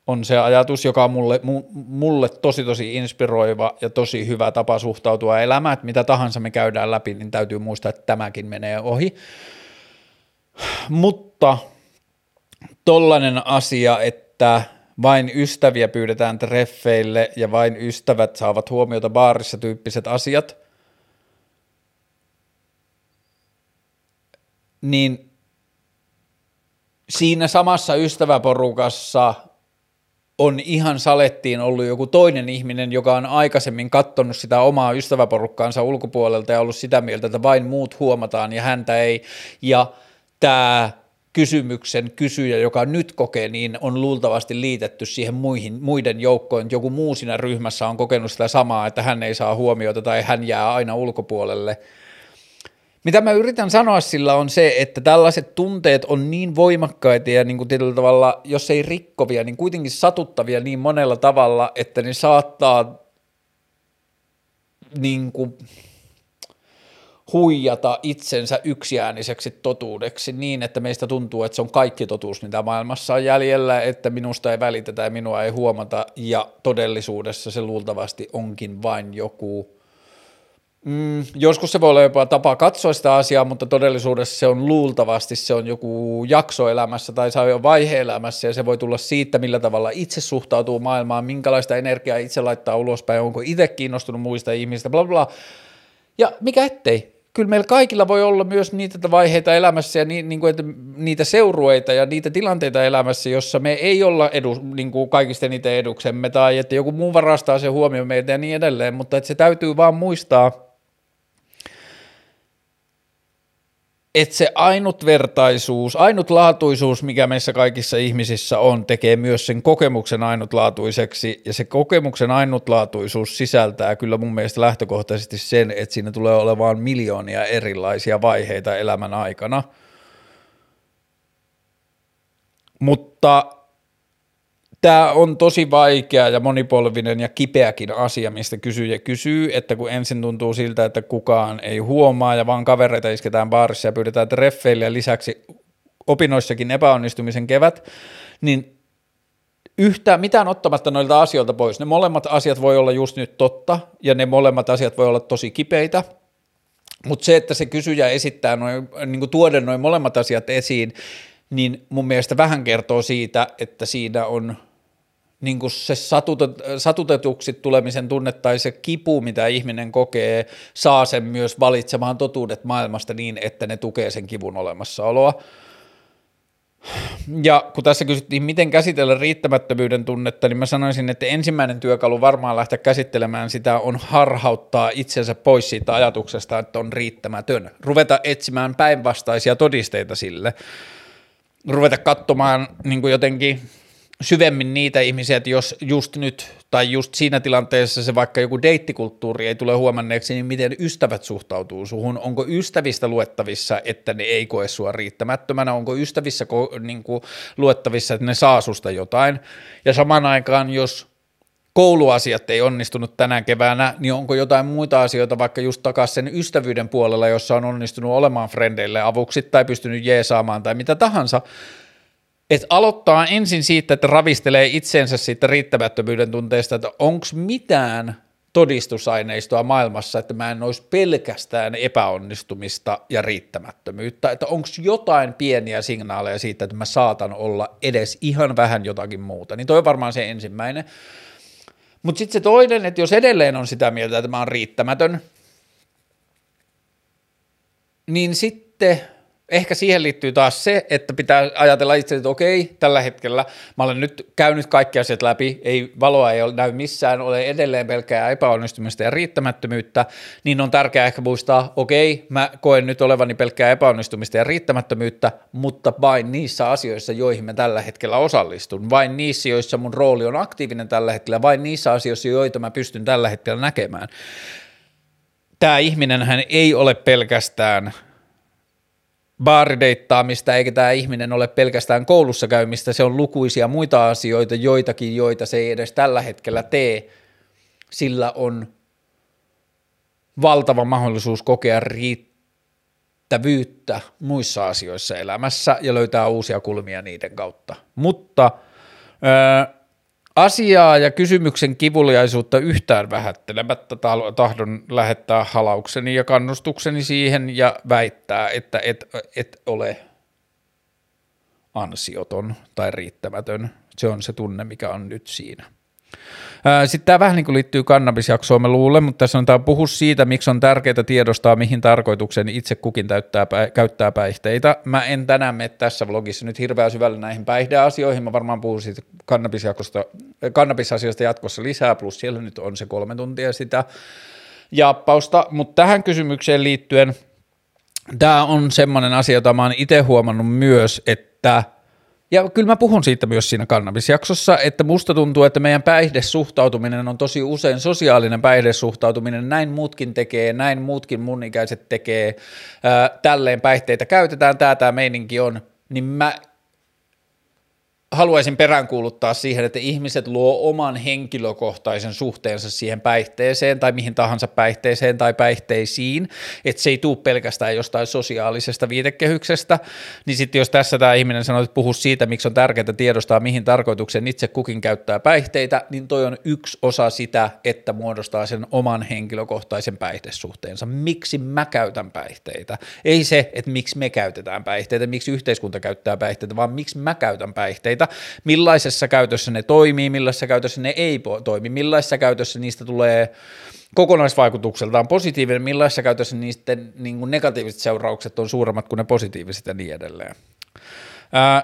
on se ajatus, joka on mulle, mulle tosi tosi inspiroiva ja tosi hyvä tapa suhtautua elämään, että mitä tahansa me käydään läpi, niin täytyy muistaa, että tämäkin menee ohi. Mutta tollainen asia, että vain ystäviä pyydetään treffeille ja vain ystävät saavat huomiota baarissa tyyppiset asiat, niin siinä samassa ystäväporukassa – on ihan salettiin ollut joku toinen ihminen, joka on aikaisemmin katsonut sitä omaa ystäväporukkaansa ulkopuolelta ja ollut sitä mieltä, että vain muut huomataan ja häntä ei. Ja tämä kysymyksen kysyjä, joka nyt kokee, niin on luultavasti liitetty siihen muihin, muiden joukkoon. Joku muu siinä ryhmässä on kokenut sitä samaa, että hän ei saa huomiota tai hän jää aina ulkopuolelle. Mitä mä yritän sanoa sillä on se, että tällaiset tunteet on niin voimakkaita ja niin kuin tietyllä tavalla, jos ei rikkovia, niin kuitenkin satuttavia niin monella tavalla, että ne saattaa niin kuin, huijata itsensä yksiääniseksi totuudeksi niin, että meistä tuntuu, että se on kaikki totuus, mitä maailmassa on jäljellä, että minusta ei välitetä ja minua ei huomata, ja todellisuudessa se luultavasti onkin vain joku Mm, joskus se voi olla jopa tapa katsoa sitä asiaa, mutta todellisuudessa se on luultavasti se on joku jakso elämässä tai se on jo vaihe elämässä ja se voi tulla siitä, millä tavalla itse suhtautuu maailmaan, minkälaista energiaa itse laittaa ulospäin, onko itse kiinnostunut muista ihmistä, bla bla. Ja mikä ettei, kyllä meillä kaikilla voi olla myös niitä vaiheita elämässä ja ni, niin kuin, että niitä seurueita ja niitä tilanteita elämässä, jossa me ei olla edu, niin kuin kaikista niitä eduksemme tai että joku muu varastaa se huomioon meitä ja niin edelleen, mutta että se täytyy vaan muistaa – että se ainutvertaisuus, ainutlaatuisuus, mikä meissä kaikissa ihmisissä on, tekee myös sen kokemuksen ainutlaatuiseksi, ja se kokemuksen ainutlaatuisuus sisältää kyllä mun mielestä lähtökohtaisesti sen, että siinä tulee olemaan miljoonia erilaisia vaiheita elämän aikana. Mutta Tämä on tosi vaikea ja monipolvinen ja kipeäkin asia, mistä kysyjä kysyy, että kun ensin tuntuu siltä, että kukaan ei huomaa ja vaan kavereita isketään baarissa ja pyydetään treffeille ja lisäksi opinnoissakin epäonnistumisen kevät, niin yhtään mitään ottamatta noilta asioilta pois. Ne molemmat asiat voi olla just nyt totta ja ne molemmat asiat voi olla tosi kipeitä, mutta se, että se kysyjä esittää noin, niin tuoden noin molemmat asiat esiin, niin mun mielestä vähän kertoo siitä, että siinä on – niin kuin se satutet, satutetuksi tulemisen tunne tai se kipu, mitä ihminen kokee, saa sen myös valitsemaan totuudet maailmasta niin, että ne tukee sen kivun olemassaoloa. Ja kun tässä kysyttiin, miten käsitellä riittämättömyyden tunnetta, niin mä sanoisin, että ensimmäinen työkalu varmaan lähteä käsittelemään sitä on harhauttaa itsensä pois siitä ajatuksesta, että on riittämätön. Ruveta etsimään päinvastaisia todisteita sille. Ruveta katsomaan niin kuin jotenkin syvemmin niitä ihmisiä, että jos just nyt tai just siinä tilanteessa se vaikka joku deittikulttuuri ei tule huomanneeksi, niin miten ystävät suhtautuu suhun, onko ystävistä luettavissa, että ne ei koe sua riittämättömänä, onko ystävissä ko- niin kuin, luettavissa, että ne saa susta jotain, ja samaan aikaan, jos kouluasiat ei onnistunut tänä keväänä, niin onko jotain muita asioita vaikka just takaisin sen ystävyyden puolella, jossa on onnistunut olemaan frendeille avuksi tai pystynyt jeesaamaan tai mitä tahansa, että aloittaa ensin siitä, että ravistelee itsensä siitä riittämättömyyden tunteesta, että onko mitään todistusaineistoa maailmassa, että mä en olisi pelkästään epäonnistumista ja riittämättömyyttä, että onko jotain pieniä signaaleja siitä, että mä saatan olla edes ihan vähän jotakin muuta, niin toi on varmaan se ensimmäinen. Mutta sitten se toinen, että jos edelleen on sitä mieltä, että mä oon riittämätön, niin sitten ehkä siihen liittyy taas se, että pitää ajatella itse, että okei, tällä hetkellä mä olen nyt käynyt kaikki asiat läpi, ei valoa ei ole, näy missään, ole edelleen pelkää epäonnistumista ja riittämättömyyttä, niin on tärkeää ehkä muistaa, okei, mä koen nyt olevani pelkkää epäonnistumista ja riittämättömyyttä, mutta vain niissä asioissa, joihin mä tällä hetkellä osallistun, vain niissä, joissa mun rooli on aktiivinen tällä hetkellä, vain niissä asioissa, joita mä pystyn tällä hetkellä näkemään. Tämä ihminen hän ei ole pelkästään – baarideittaamista, eikä tämä ihminen ole pelkästään koulussa käymistä, se on lukuisia muita asioita, joitakin, joita se ei edes tällä hetkellä tee. Sillä on valtava mahdollisuus kokea riittävyyttä muissa asioissa elämässä ja löytää uusia kulmia niiden kautta. Mutta öö, Asiaa ja kysymyksen kivuliaisuutta yhtään vähättelemättä tahdon lähettää halaukseni ja kannustukseni siihen ja väittää, että et, et ole ansioton tai riittämätön. Se on se tunne, mikä on nyt siinä. Sitten tämä vähän niin liittyy kannabisjaksoon, mä luulen, mutta tässä on tämä puhu siitä, miksi on tärkeää tiedostaa, mihin tarkoitukseen itse kukin täyttää, käyttää päihteitä. Mä en tänään mene tässä vlogissa nyt hirveän syvälle näihin päihdeasioihin, mä varmaan puhun siitä kannabisasioista jatkossa lisää, plus siellä nyt on se kolme tuntia sitä jappausta, mutta tähän kysymykseen liittyen tämä on semmoinen asia, jota mä oon itse huomannut myös, että ja kyllä mä puhun siitä myös siinä kannabisjaksossa, että musta tuntuu, että meidän päihdesuhtautuminen on tosi usein sosiaalinen päihdesuhtautuminen, näin muutkin tekee, näin muutkin mun ikäiset tekee, ää, tälleen päihteitä käytetään, tämä tämä meininki on, niin mä haluaisin peräänkuuluttaa siihen, että ihmiset luo oman henkilökohtaisen suhteensa siihen päihteeseen tai mihin tahansa päihteeseen tai päihteisiin, että se ei tule pelkästään jostain sosiaalisesta viitekehyksestä, niin sitten jos tässä tämä ihminen sanoo, että puhu siitä, miksi on tärkeää tiedostaa, mihin tarkoituksen itse kukin käyttää päihteitä, niin toi on yksi osa sitä, että muodostaa sen oman henkilökohtaisen päihdesuhteensa. Miksi mä käytän päihteitä? Ei se, että miksi me käytetään päihteitä, miksi yhteiskunta käyttää päihteitä, vaan miksi mä käytän päihteitä tuotteita, millaisessa käytössä ne toimii, millaisessa käytössä ne ei toimi, millaisessa käytössä niistä tulee kokonaisvaikutukseltaan positiivinen, millaisessa käytössä niisten niin kuin negatiiviset seuraukset on suuremmat kuin ne positiiviset ja niin edelleen.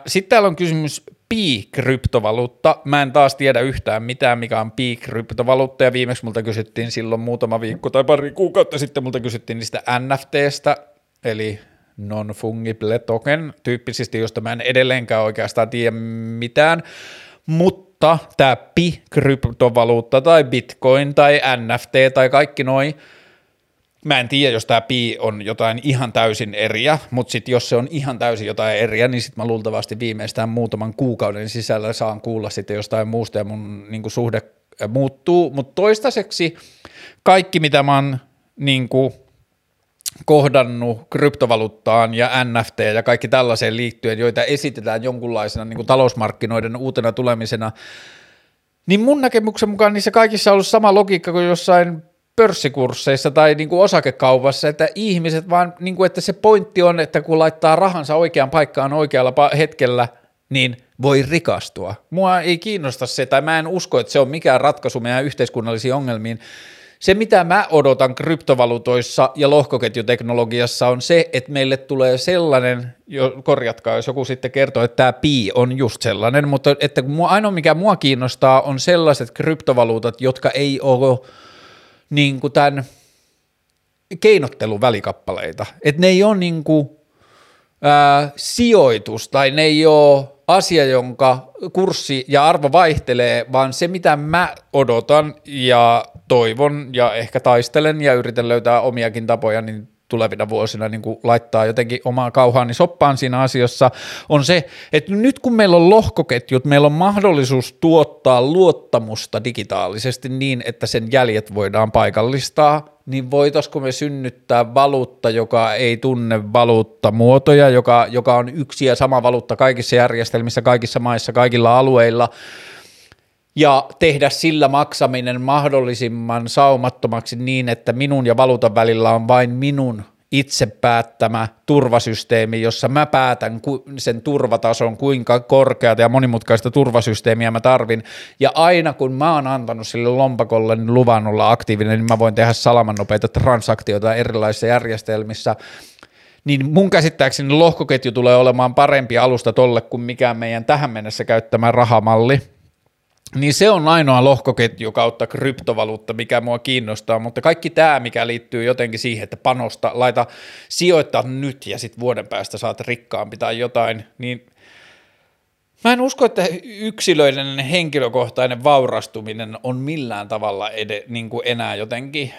Sitten täällä on kysymys pi-kryptovaluutta. Mä en taas tiedä yhtään mitään, mikä on pi-kryptovaluutta, ja viimeksi multa kysyttiin silloin muutama viikko tai pari kuukautta sitten multa kysyttiin niistä NFTstä, eli non-fungible token tyyppisesti, josta mä en edelleenkään oikeastaan tiedä mitään, mutta tämä pi-kryptovaluutta tai bitcoin tai NFT tai kaikki noin, mä en tiedä, jos tämä pi on jotain ihan täysin eriä, mutta sitten jos se on ihan täysin jotain eriä, niin sitten mä luultavasti viimeistään muutaman kuukauden sisällä saan kuulla sitten jostain muusta ja mun niin suhde muuttuu, mutta toistaiseksi kaikki, mitä mä oon niin kuin, kohdannut kryptovaluuttaan ja NFT ja kaikki tällaiseen liittyen, joita esitetään jonkunlaisena niin kuin talousmarkkinoiden uutena tulemisena, niin mun näkemyksen mukaan niissä kaikissa on ollut sama logiikka kuin jossain pörssikursseissa tai niin kuin osakekaupassa, että ihmiset vaan, niin kuin, että se pointti on, että kun laittaa rahansa oikeaan paikkaan oikealla hetkellä, niin voi rikastua. Mua ei kiinnosta se, tai mä en usko, että se on mikään ratkaisu meidän yhteiskunnallisiin ongelmiin, se, mitä mä odotan kryptovaluutoissa ja lohkoketjuteknologiassa on se, että meille tulee sellainen, jo, korjatkaa jos joku sitten kertoo, että tämä pi on just sellainen, mutta että mua, ainoa mikä mua kiinnostaa on sellaiset kryptovaluutat, jotka ei ole niin kuin tämän keinotteluvälikkappaleita, että ne ei ole niin kuin, ää, sijoitus tai ne ei ole asia, jonka kurssi ja arvo vaihtelee, vaan se mitä mä odotan ja toivon ja ehkä taistelen ja yritän löytää omiakin tapoja, niin tulevina vuosina niin kuin laittaa jotenkin omaa kauhaani soppaan siinä asiassa, on se, että nyt kun meillä on lohkoketjut, meillä on mahdollisuus tuottaa luottamusta digitaalisesti niin, että sen jäljet voidaan paikallistaa, niin voitaisiko me synnyttää valuutta, joka ei tunne valuuttamuotoja, joka, joka on yksi ja sama valuutta kaikissa järjestelmissä, kaikissa maissa, kaikilla alueilla, ja tehdä sillä maksaminen mahdollisimman saumattomaksi niin, että minun ja valuutan välillä on vain minun itse päättämä turvasysteemi, jossa mä päätän sen turvatason, kuinka korkeata ja monimutkaista turvasysteemiä mä tarvin, ja aina kun mä oon antanut sille lompakolle luvan olla aktiivinen, niin mä voin tehdä salamannopeita transaktioita erilaisissa järjestelmissä, niin mun käsittääkseni lohkoketju tulee olemaan parempi alusta tolle kuin mikään meidän tähän mennessä käyttämä rahamalli, niin se on ainoa lohkoketju kautta kryptovaluutta, mikä mua kiinnostaa, mutta kaikki tämä, mikä liittyy jotenkin siihen, että panosta, laita sijoittaa nyt ja sitten vuoden päästä saat rikkaampi tai jotain, niin mä en usko, että yksilöiden henkilökohtainen vaurastuminen on millään tavalla ed- niin kuin enää jotenkin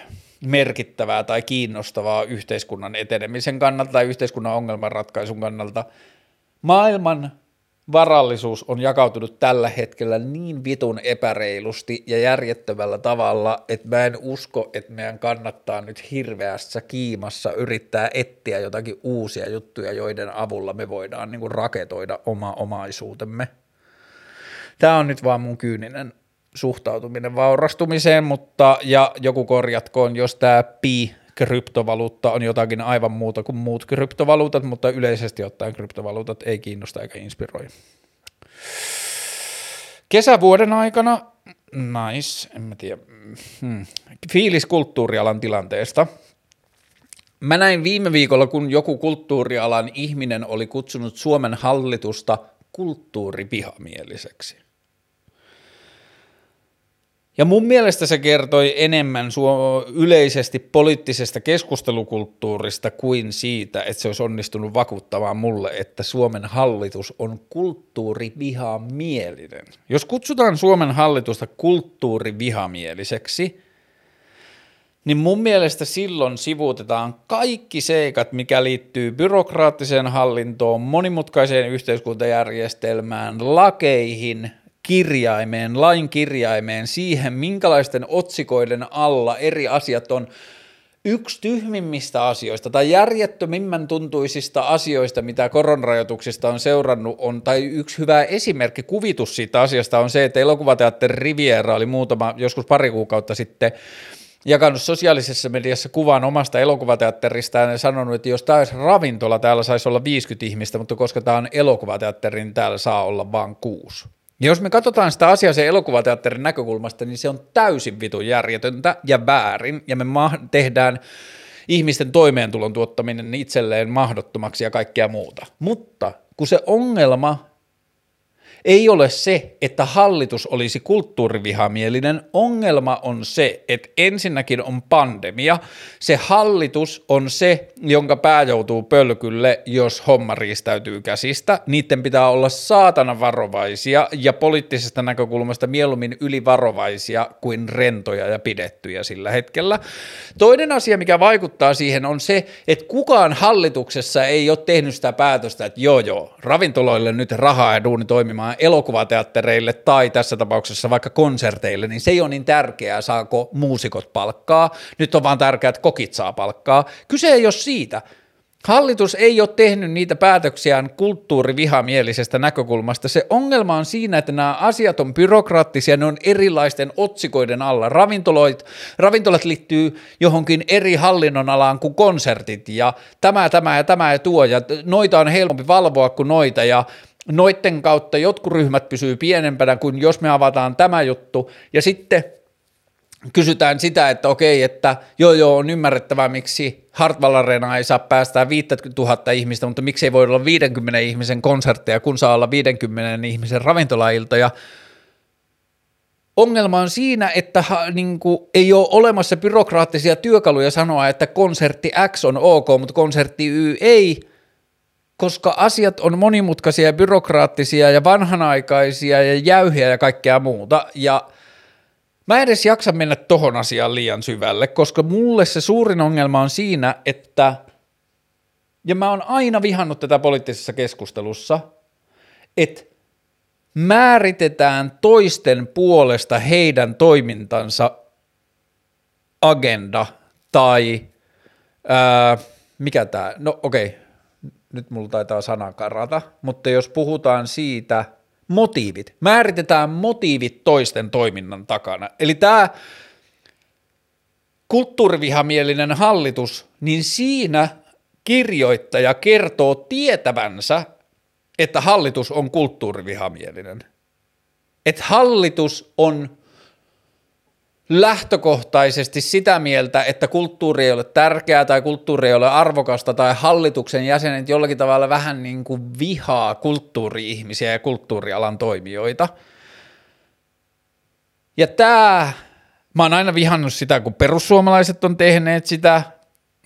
merkittävää tai kiinnostavaa yhteiskunnan etenemisen kannalta tai yhteiskunnan ongelmanratkaisun kannalta. Maailman varallisuus on jakautunut tällä hetkellä niin vitun epäreilusti ja järjettömällä tavalla, että mä en usko, että meidän kannattaa nyt hirveässä kiimassa yrittää etsiä jotakin uusia juttuja, joiden avulla me voidaan niin kuin raketoida oma omaisuutemme. Tämä on nyt vaan mun kyyninen suhtautuminen vaurastumiseen, mutta ja joku korjatkoon, jos tämä pi kryptovaluutta on jotakin aivan muuta kuin muut kryptovaluutat, mutta yleisesti ottaen kryptovaluutat ei kiinnosta eikä inspiroi. Kesävuoden aikana, nice, en mä tiedä, hmm. fiilis kulttuurialan tilanteesta. Mä näin viime viikolla, kun joku kulttuurialan ihminen oli kutsunut Suomen hallitusta kulttuuripihamieliseksi. Ja mun mielestä se kertoi enemmän yleisesti poliittisesta keskustelukulttuurista kuin siitä, että se olisi onnistunut vakuuttamaan mulle, että Suomen hallitus on kulttuurivihamielinen. Jos kutsutaan Suomen hallitusta kulttuurivihamieliseksi, niin mun mielestä silloin sivuutetaan kaikki seikat, mikä liittyy byrokraattiseen hallintoon, monimutkaiseen yhteiskuntajärjestelmään, lakeihin, kirjaimeen, lain kirjaimeen, siihen minkälaisten otsikoiden alla eri asiat on yksi tyhmimmistä asioista tai järjettömimmän tuntuisista asioista, mitä koronarajoituksista on seurannut, on, tai yksi hyvä esimerkki, kuvitus siitä asiasta on se, että elokuvateatteri Riviera oli muutama, joskus pari kuukautta sitten jakanut sosiaalisessa mediassa kuvan omasta elokuvateatteristaan ja sanonut, että jos tämä olisi ravintola, täällä saisi olla 50 ihmistä, mutta koska tämä on elokuvateatteri, niin täällä saa olla vain kuusi. Ja jos me katsotaan sitä asiaa sen elokuvateatterin näkökulmasta, niin se on täysin vitun järjetöntä ja väärin, ja me ma- tehdään ihmisten toimeentulon tuottaminen itselleen mahdottomaksi ja kaikkea muuta. Mutta kun se ongelma ei ole se, että hallitus olisi kulttuurivihamielinen. Ongelma on se, että ensinnäkin on pandemia. Se hallitus on se, jonka pää joutuu pölkylle, jos homma riistäytyy käsistä. Niiden pitää olla saatana varovaisia ja poliittisesta näkökulmasta mieluummin ylivarovaisia kuin rentoja ja pidettyjä sillä hetkellä. Toinen asia, mikä vaikuttaa siihen, on se, että kukaan hallituksessa ei ole tehnyt sitä päätöstä, että joo joo, ravintoloille nyt rahaa ja duuni toimimaan elokuvateattereille tai tässä tapauksessa vaikka konserteille, niin se ei ole niin tärkeää, saako muusikot palkkaa. Nyt on vaan tärkeää, että kokit saa palkkaa. Kyse ei ole siitä. Hallitus ei ole tehnyt niitä päätöksiään kulttuurivihamielisestä näkökulmasta. Se ongelma on siinä, että nämä asiat on byrokraattisia, ne on erilaisten otsikoiden alla. Ravintolat, ravintolat liittyy johonkin eri hallinnon alaan kuin konsertit ja tämä, tämä ja tämä ja tuo ja noita on helpompi valvoa kuin noita ja noitten kautta jotkut ryhmät pysyy pienempänä kuin jos me avataan tämä juttu, ja sitten kysytään sitä, että okei, että joo joo on ymmärrettävää, miksi Hartwall Arena ei saa päästää 5000 ihmistä, mutta miksi ei voi olla 50 ihmisen konsertteja, kun saa olla 50 ihmisen ravintolailtoja. Ongelma on siinä, että niin kuin, ei ole olemassa byrokraattisia työkaluja sanoa, että konsertti X on ok, mutta konsertti Y ei – koska asiat on monimutkaisia ja byrokraattisia ja vanhanaikaisia ja jäyhiä ja kaikkea muuta, ja mä edes jaksa mennä tohon asiaan liian syvälle, koska mulle se suurin ongelma on siinä, että, ja mä oon aina vihannut tätä poliittisessa keskustelussa, että määritetään toisten puolesta heidän toimintansa agenda tai ää, mikä tämä, no okei, okay nyt mulla taitaa sana karata, mutta jos puhutaan siitä, motiivit, määritetään motiivit toisten toiminnan takana. Eli tämä kulttuurivihamielinen hallitus, niin siinä kirjoittaja kertoo tietävänsä, että hallitus on kulttuurivihamielinen. Että hallitus on lähtökohtaisesti sitä mieltä, että kulttuuri ei ole tärkeää tai kulttuuri ei ole arvokasta tai hallituksen jäsenet jollakin tavalla vähän niin kuin vihaa kulttuuri-ihmisiä ja kulttuurialan toimijoita. Ja tämä, mä oon aina vihannut sitä, kun perussuomalaiset on tehneet sitä,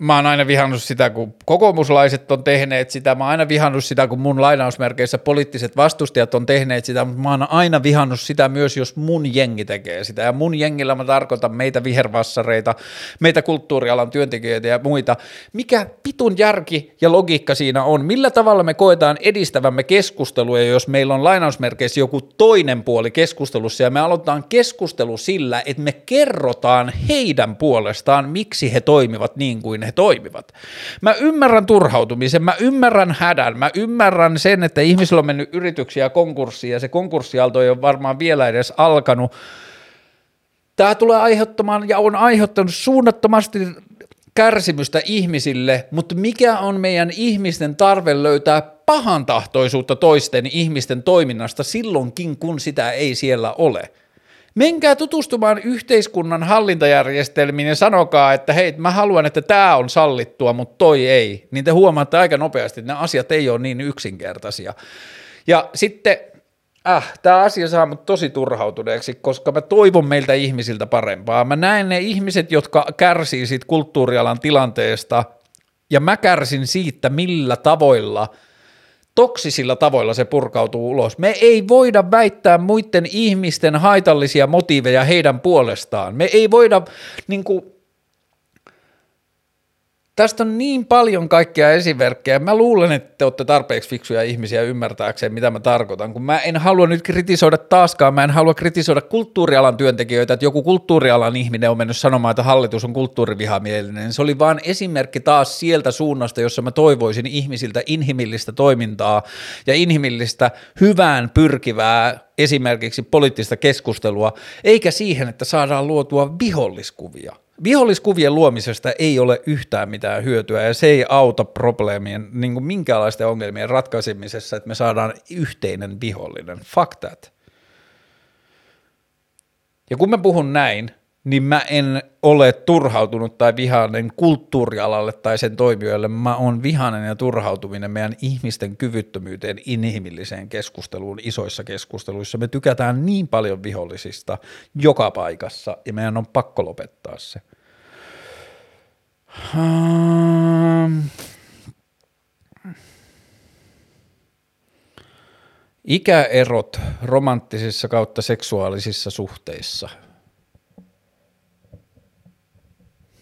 mä oon aina vihannut sitä, kun kokoomuslaiset on tehneet sitä, mä oon aina vihannut sitä, kun mun lainausmerkeissä poliittiset vastustajat on tehneet sitä, mutta mä oon aina vihannut sitä myös, jos mun jengi tekee sitä. Ja mun jengillä mä tarkoitan meitä vihervassareita, meitä kulttuurialan työntekijöitä ja muita. Mikä pitun järki ja logiikka siinä on? Millä tavalla me koetaan edistävämme keskustelua, jos meillä on lainausmerkeissä joku toinen puoli keskustelussa ja me aloitetaan keskustelu sillä, että me kerrotaan heidän puolestaan, miksi he toimivat niin kuin he he toimivat. Mä ymmärrän turhautumisen, mä ymmärrän hädän, mä ymmärrän sen, että ihmisillä on mennyt yrityksiä konkurssiin ja se konkurssialto ei ole varmaan vielä edes alkanut. Tämä tulee aiheuttamaan ja on aiheuttanut suunnattomasti kärsimystä ihmisille, mutta mikä on meidän ihmisten tarve löytää pahantahtoisuutta toisten ihmisten toiminnasta silloinkin, kun sitä ei siellä ole? Menkää tutustumaan yhteiskunnan hallintajärjestelmiin ja sanokaa, että hei, mä haluan, että tämä on sallittua, mutta toi ei. Niin te huomaatte aika nopeasti, että nämä asiat ei ole niin yksinkertaisia. Ja sitten Ah, tämä asia saa mut tosi turhautuneeksi, koska mä toivon meiltä ihmisiltä parempaa. Mä näen ne ihmiset, jotka kärsii siitä kulttuurialan tilanteesta, ja mä kärsin siitä, millä tavoilla, toksisilla tavoilla se purkautuu ulos. Me ei voida väittää muiden ihmisten haitallisia motiiveja heidän puolestaan. Me ei voida niin kuin, Tästä on niin paljon kaikkia esimerkkejä. Mä luulen, että te olette tarpeeksi fiksuja ihmisiä ymmärtääkseen, mitä mä tarkoitan, kun mä en halua nyt kritisoida taaskaan, mä en halua kritisoida kulttuurialan työntekijöitä, että joku kulttuurialan ihminen on mennyt sanomaan, että hallitus on kulttuurivihamielinen. Se oli vaan esimerkki taas sieltä suunnasta, jossa mä toivoisin ihmisiltä inhimillistä toimintaa ja inhimillistä hyvään pyrkivää esimerkiksi poliittista keskustelua, eikä siihen, että saadaan luotua viholliskuvia viholliskuvien luomisesta ei ole yhtään mitään hyötyä ja se ei auta probleemien, niin kuin minkäänlaisten ongelmien ratkaisemisessa, että me saadaan yhteinen vihollinen. Fuck that. Ja kun mä puhun näin, niin mä en ole turhautunut tai vihainen kulttuurialalle tai sen toimijoille. Mä oon vihainen ja turhautuminen meidän ihmisten kyvyttömyyteen inhimilliseen keskusteluun isoissa keskusteluissa. Me tykätään niin paljon vihollisista joka paikassa ja meidän on pakko lopettaa se. Um, ikäerot romanttisissa kautta seksuaalisissa suhteissa.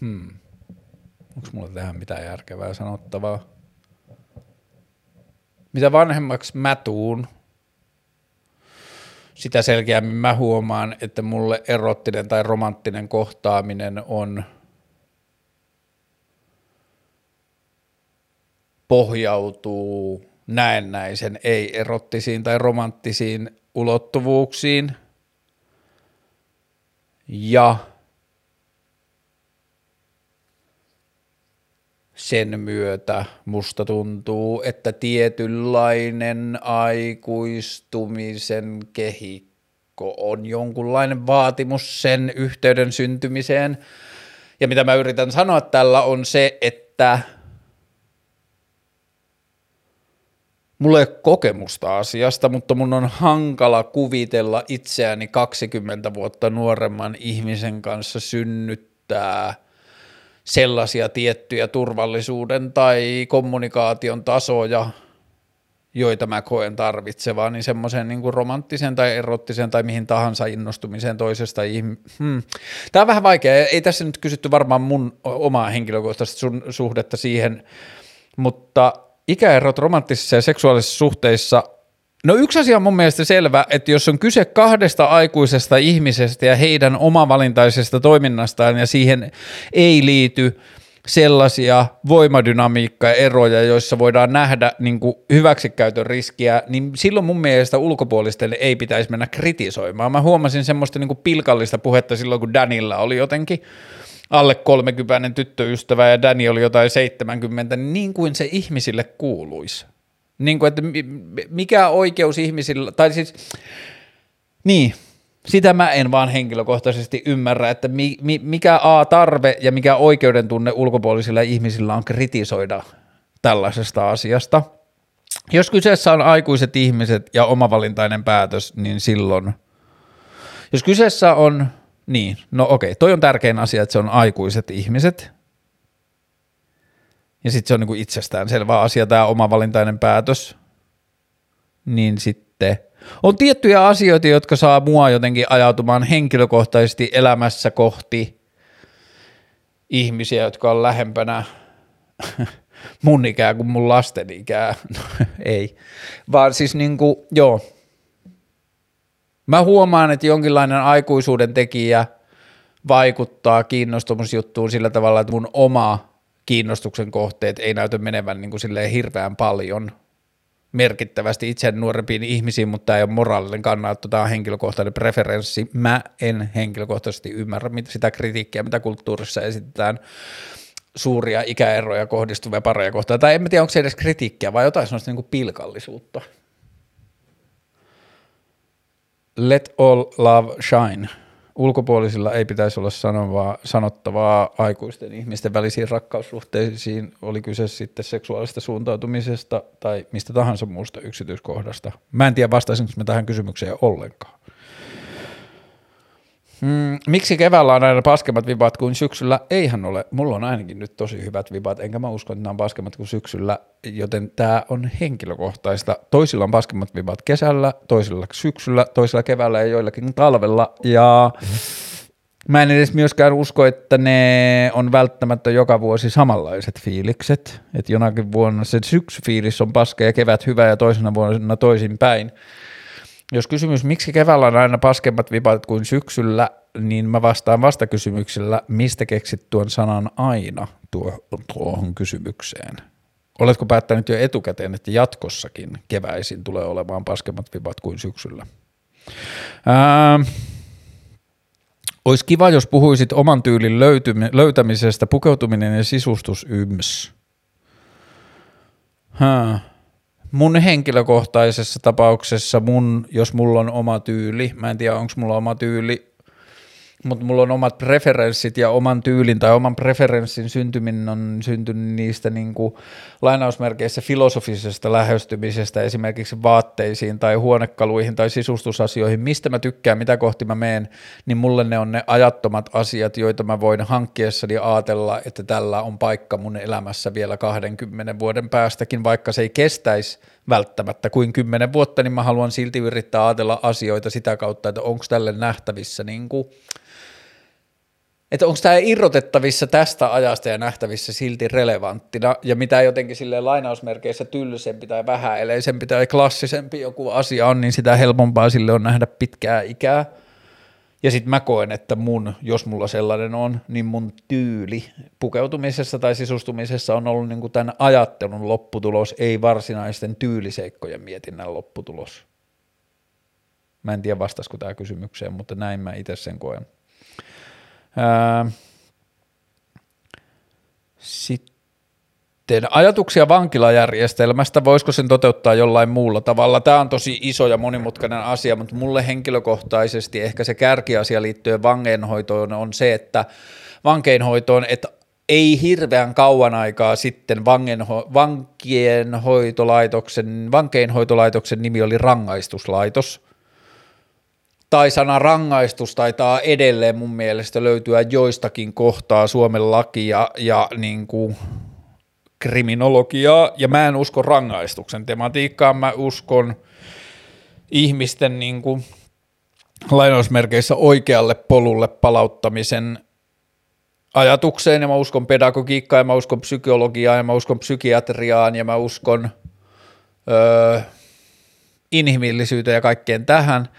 Hmm. Onko mulla tähän mitään järkevää sanottavaa? Mitä vanhemmaksi mä tuun, sitä selkeämmin mä huomaan, että mulle erottinen tai romanttinen kohtaaminen on – pohjautuu näennäisen ei-erottisiin tai romanttisiin ulottuvuuksiin. Ja sen myötä musta tuntuu, että tietynlainen aikuistumisen kehikko on jonkunlainen vaatimus sen yhteyden syntymiseen. Ja mitä mä yritän sanoa tällä on se, että – Mulla ei ole kokemusta asiasta, mutta mun on hankala kuvitella itseäni 20 vuotta nuoremman ihmisen kanssa synnyttää sellaisia tiettyjä turvallisuuden tai kommunikaation tasoja, joita mä koen tarvitsevaa, niin semmoisen niin kuin romanttisen tai erottisen tai mihin tahansa innostumiseen toisesta ihmisestä. Hmm. Tämä on vähän vaikea, ei tässä nyt kysytty varmaan mun omaa henkilökohtaista sun suhdetta siihen, mutta – ikäerot romanttisissa ja seksuaalisissa suhteissa No yksi asia on mun mielestä selvä, että jos on kyse kahdesta aikuisesta ihmisestä ja heidän omavalintaisesta toiminnastaan ja siihen ei liity sellaisia voimadynamiikkaeroja, joissa voidaan nähdä niin kuin hyväksikäytön riskiä, niin silloin mun mielestä ulkopuolisten ei pitäisi mennä kritisoimaan. Mä huomasin semmoista niin kuin pilkallista puhetta silloin, kun Danilla oli jotenkin alle 30 tyttöystävä ja Danny oli jotain 70, niin kuin se ihmisille kuuluisi. Niin kuin, että mikä oikeus ihmisillä, tai siis, niin, sitä mä en vaan henkilökohtaisesti ymmärrä, että mikä A-tarve ja mikä oikeuden tunne ulkopuolisilla ihmisillä on kritisoida tällaisesta asiasta. Jos kyseessä on aikuiset ihmiset ja omavalintainen päätös, niin silloin, jos kyseessä on niin, no okei, toi on tärkein asia, että se on aikuiset ihmiset. Ja sitten se on niinku itsestään selvä asia, tämä oma valintainen päätös. Niin sitten on tiettyjä asioita, jotka saa mua jotenkin ajautumaan henkilökohtaisesti elämässä kohti ihmisiä, jotka on lähempänä mun ikää kuin mun lasten ikää. No, ei, vaan siis niinku, joo, Mä huomaan, että jonkinlainen aikuisuuden tekijä vaikuttaa kiinnostumusjuttuun sillä tavalla, että mun oma kiinnostuksen kohteet ei näytä menevän niin kuin silleen hirveän paljon merkittävästi itse nuorempiin ihmisiin, mutta tämä ei ole moraalinen kannatto, tämä on henkilökohtainen preferenssi. Mä en henkilökohtaisesti ymmärrä sitä kritiikkiä, mitä kulttuurissa esitetään suuria ikäeroja kohdistuvia pareja kohtaan. Tai en tiedä, onko se edes kritiikkiä vai jotain sellaista niin kuin pilkallisuutta. Let all love shine. ulkopuolisilla ei pitäisi olla sanovaa, sanottavaa aikuisten ihmisten välisiin rakkaussuhteisiin, oli kyse sitten seksuaalista suuntautumisesta tai mistä tahansa muusta yksityiskohdasta. Mä en tiedä vastaisinko mä tähän kysymykseen ollenkaan. Mm, miksi keväällä on aina paskemmat vibat kuin syksyllä? Eihän ole. Mulla on ainakin nyt tosi hyvät vibat, enkä mä usko, että nämä on paskemmat kuin syksyllä, joten tämä on henkilökohtaista. Toisilla on paskemmat vibat kesällä, toisilla syksyllä, toisilla keväällä ja joillakin talvella. Ja mä en edes myöskään usko, että ne on välttämättä joka vuosi samanlaiset fiilikset. Että jonakin vuonna se syksyfiilis on paske ja kevät hyvä ja toisena vuonna toisin päin. Jos kysymys, miksi keväällä on aina paskemmat vipat kuin syksyllä, niin mä vastaan vastakysymyksellä, mistä keksit tuon sanan aina tuo, tuohon kysymykseen. Oletko päättänyt jo etukäteen, että jatkossakin keväisin tulee olemaan paskemmat vipat kuin syksyllä? Ää, olisi kiva, jos puhuisit oman tyylin löytymi- löytämisestä, pukeutuminen ja sisustus yms. Mun henkilökohtaisessa tapauksessa mun, jos mulla on oma tyyli, mä en tiedä onko mulla oma tyyli, mutta mulla on omat preferenssit ja oman tyylin tai oman preferenssin syntyminen on syntynyt niistä niin kuin lainausmerkeissä filosofisesta lähestymisestä esimerkiksi vaatteisiin tai huonekaluihin tai sisustusasioihin, mistä mä tykkään, mitä kohti mä meen, niin mulle ne on ne ajattomat asiat, joita mä voin hankkiessani ajatella, että tällä on paikka mun elämässä vielä 20 vuoden päästäkin, vaikka se ei kestäisi välttämättä kuin 10 vuotta, niin mä haluan silti yrittää ajatella asioita sitä kautta, että onko tälle nähtävissä niin kuin että onko tämä irrotettavissa tästä ajasta ja nähtävissä silti relevanttina, ja mitä jotenkin sille lainausmerkeissä tylsempi tai vähäeleisempi tai klassisempi joku asia on, niin sitä helpompaa sille on nähdä pitkää ikää. Ja sitten mä koen, että mun, jos mulla sellainen on, niin mun tyyli pukeutumisessa tai sisustumisessa on ollut niin tämän ajattelun lopputulos, ei varsinaisten tyyliseikkojen mietinnän lopputulos. Mä en tiedä vastaisiko tämä kysymykseen, mutta näin mä itse sen koen. Sitten ajatuksia vankilajärjestelmästä, voisiko sen toteuttaa jollain muulla tavalla? Tämä on tosi iso ja monimutkainen asia, mutta mulle henkilökohtaisesti ehkä se kärkiasia liittyen vankeinhoitoon on se, että vankeinhoitoon, että ei hirveän kauan aikaa sitten vangenho, vankien hoitolaitoksen, vankeinhoitolaitoksen nimi oli rangaistuslaitos – tai sana rangaistus taitaa edelleen mun mielestä löytyä joistakin kohtaa Suomen lakia ja niin kuin kriminologiaa, ja mä en usko rangaistuksen tematiikkaan, mä uskon ihmisten niin kuin lainausmerkeissä oikealle polulle palauttamisen ajatukseen, ja mä uskon pedagogiikkaan, ja mä uskon psykologiaan, ja mä uskon psykiatriaan, ja mä uskon öö, inhimillisyyteen ja kaikkeen tähän,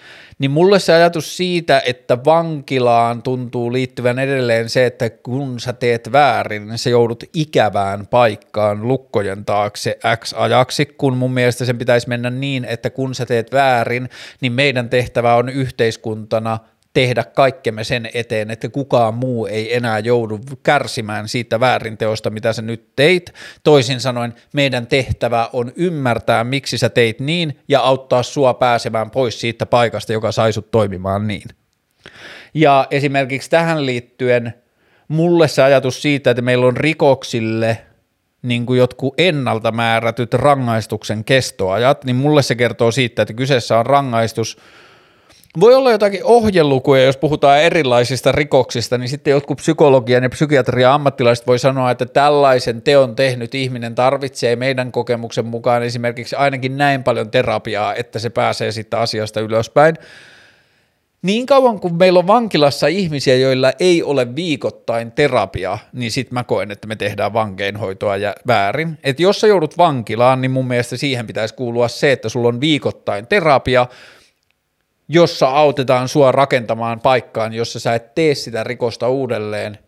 niin mulle se ajatus siitä, että vankilaan tuntuu liittyvän edelleen se, että kun sä teet väärin, niin sä joudut ikävään paikkaan lukkojen taakse X ajaksi, kun mun mielestä sen pitäisi mennä niin, että kun sä teet väärin, niin meidän tehtävä on yhteiskuntana – tehdä kaikkemme sen eteen, että kukaan muu ei enää joudu kärsimään siitä väärinteosta, mitä sä nyt teit. Toisin sanoen, meidän tehtävä on ymmärtää, miksi sä teit niin, ja auttaa sua pääsemään pois siitä paikasta, joka sai sut toimimaan niin. Ja esimerkiksi tähän liittyen mulle se ajatus siitä, että meillä on rikoksille niin kuin jotkut ennalta määrätyt rangaistuksen kestoajat, niin mulle se kertoo siitä, että kyseessä on rangaistus – voi olla jotakin ohjelukuja, jos puhutaan erilaisista rikoksista, niin sitten jotkut psykologian ja psykiatrian ammattilaiset voi sanoa, että tällaisen teon tehnyt ihminen tarvitsee meidän kokemuksen mukaan esimerkiksi ainakin näin paljon terapiaa, että se pääsee sitten asiasta ylöspäin. Niin kauan kuin meillä on vankilassa ihmisiä, joilla ei ole viikoittain terapia, niin sitten mä koen, että me tehdään vankeinhoitoa ja väärin. Et jos sä joudut vankilaan, niin mun mielestä siihen pitäisi kuulua se, että sulla on viikoittain terapia, jossa autetaan sua rakentamaan paikkaan, jossa sä et tee sitä rikosta uudelleen.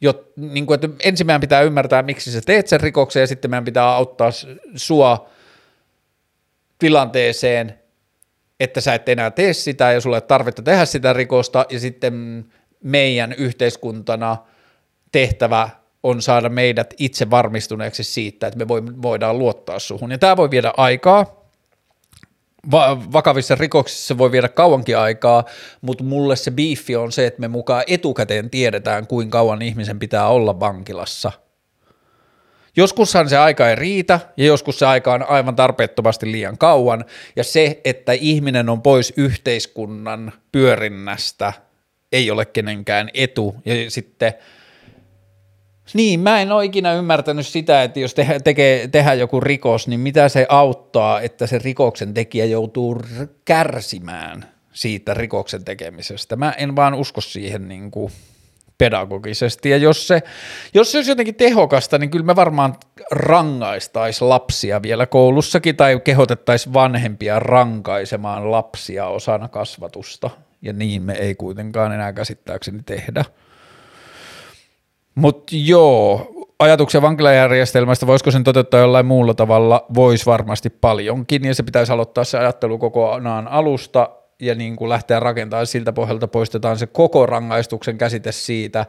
Jo, niin kuin, että ensin meidän pitää ymmärtää, miksi sä teet sen rikoksen, ja sitten meidän pitää auttaa sua tilanteeseen, että sä et enää tee sitä, ja sulle ei tarvetta tehdä sitä rikosta, ja sitten meidän yhteiskuntana tehtävä on saada meidät itse varmistuneeksi siitä, että me voidaan luottaa suhun. Ja tämä voi viedä aikaa, va- vakavissa rikoksissa voi viedä kauankin aikaa, mutta mulle se biifi on se, että me mukaan etukäteen tiedetään, kuinka kauan ihmisen pitää olla vankilassa. Joskushan se aika ei riitä ja joskus se aika on aivan tarpeettomasti liian kauan ja se, että ihminen on pois yhteiskunnan pyörinnästä ei ole kenenkään etu ja sitten – niin, mä en ole ikinä ymmärtänyt sitä, että jos te- tekee, tehdään joku rikos, niin mitä se auttaa, että se rikoksen tekijä joutuu kärsimään siitä rikoksen tekemisestä. Mä en vaan usko siihen niin kuin pedagogisesti, ja jos se, jos se olisi jotenkin tehokasta, niin kyllä me varmaan rangaistaisi lapsia vielä koulussakin, tai kehotettaisiin vanhempia rankaisemaan lapsia osana kasvatusta, ja niin me ei kuitenkaan enää käsittääkseni tehdä. Mutta joo, ajatuksia vankilajärjestelmästä, voisiko sen toteuttaa jollain muulla tavalla, voisi varmasti paljonkin, ja se pitäisi aloittaa se ajattelu kokonaan alusta, ja niin kuin lähteä rakentamaan siltä pohjalta, poistetaan se koko rangaistuksen käsite siitä,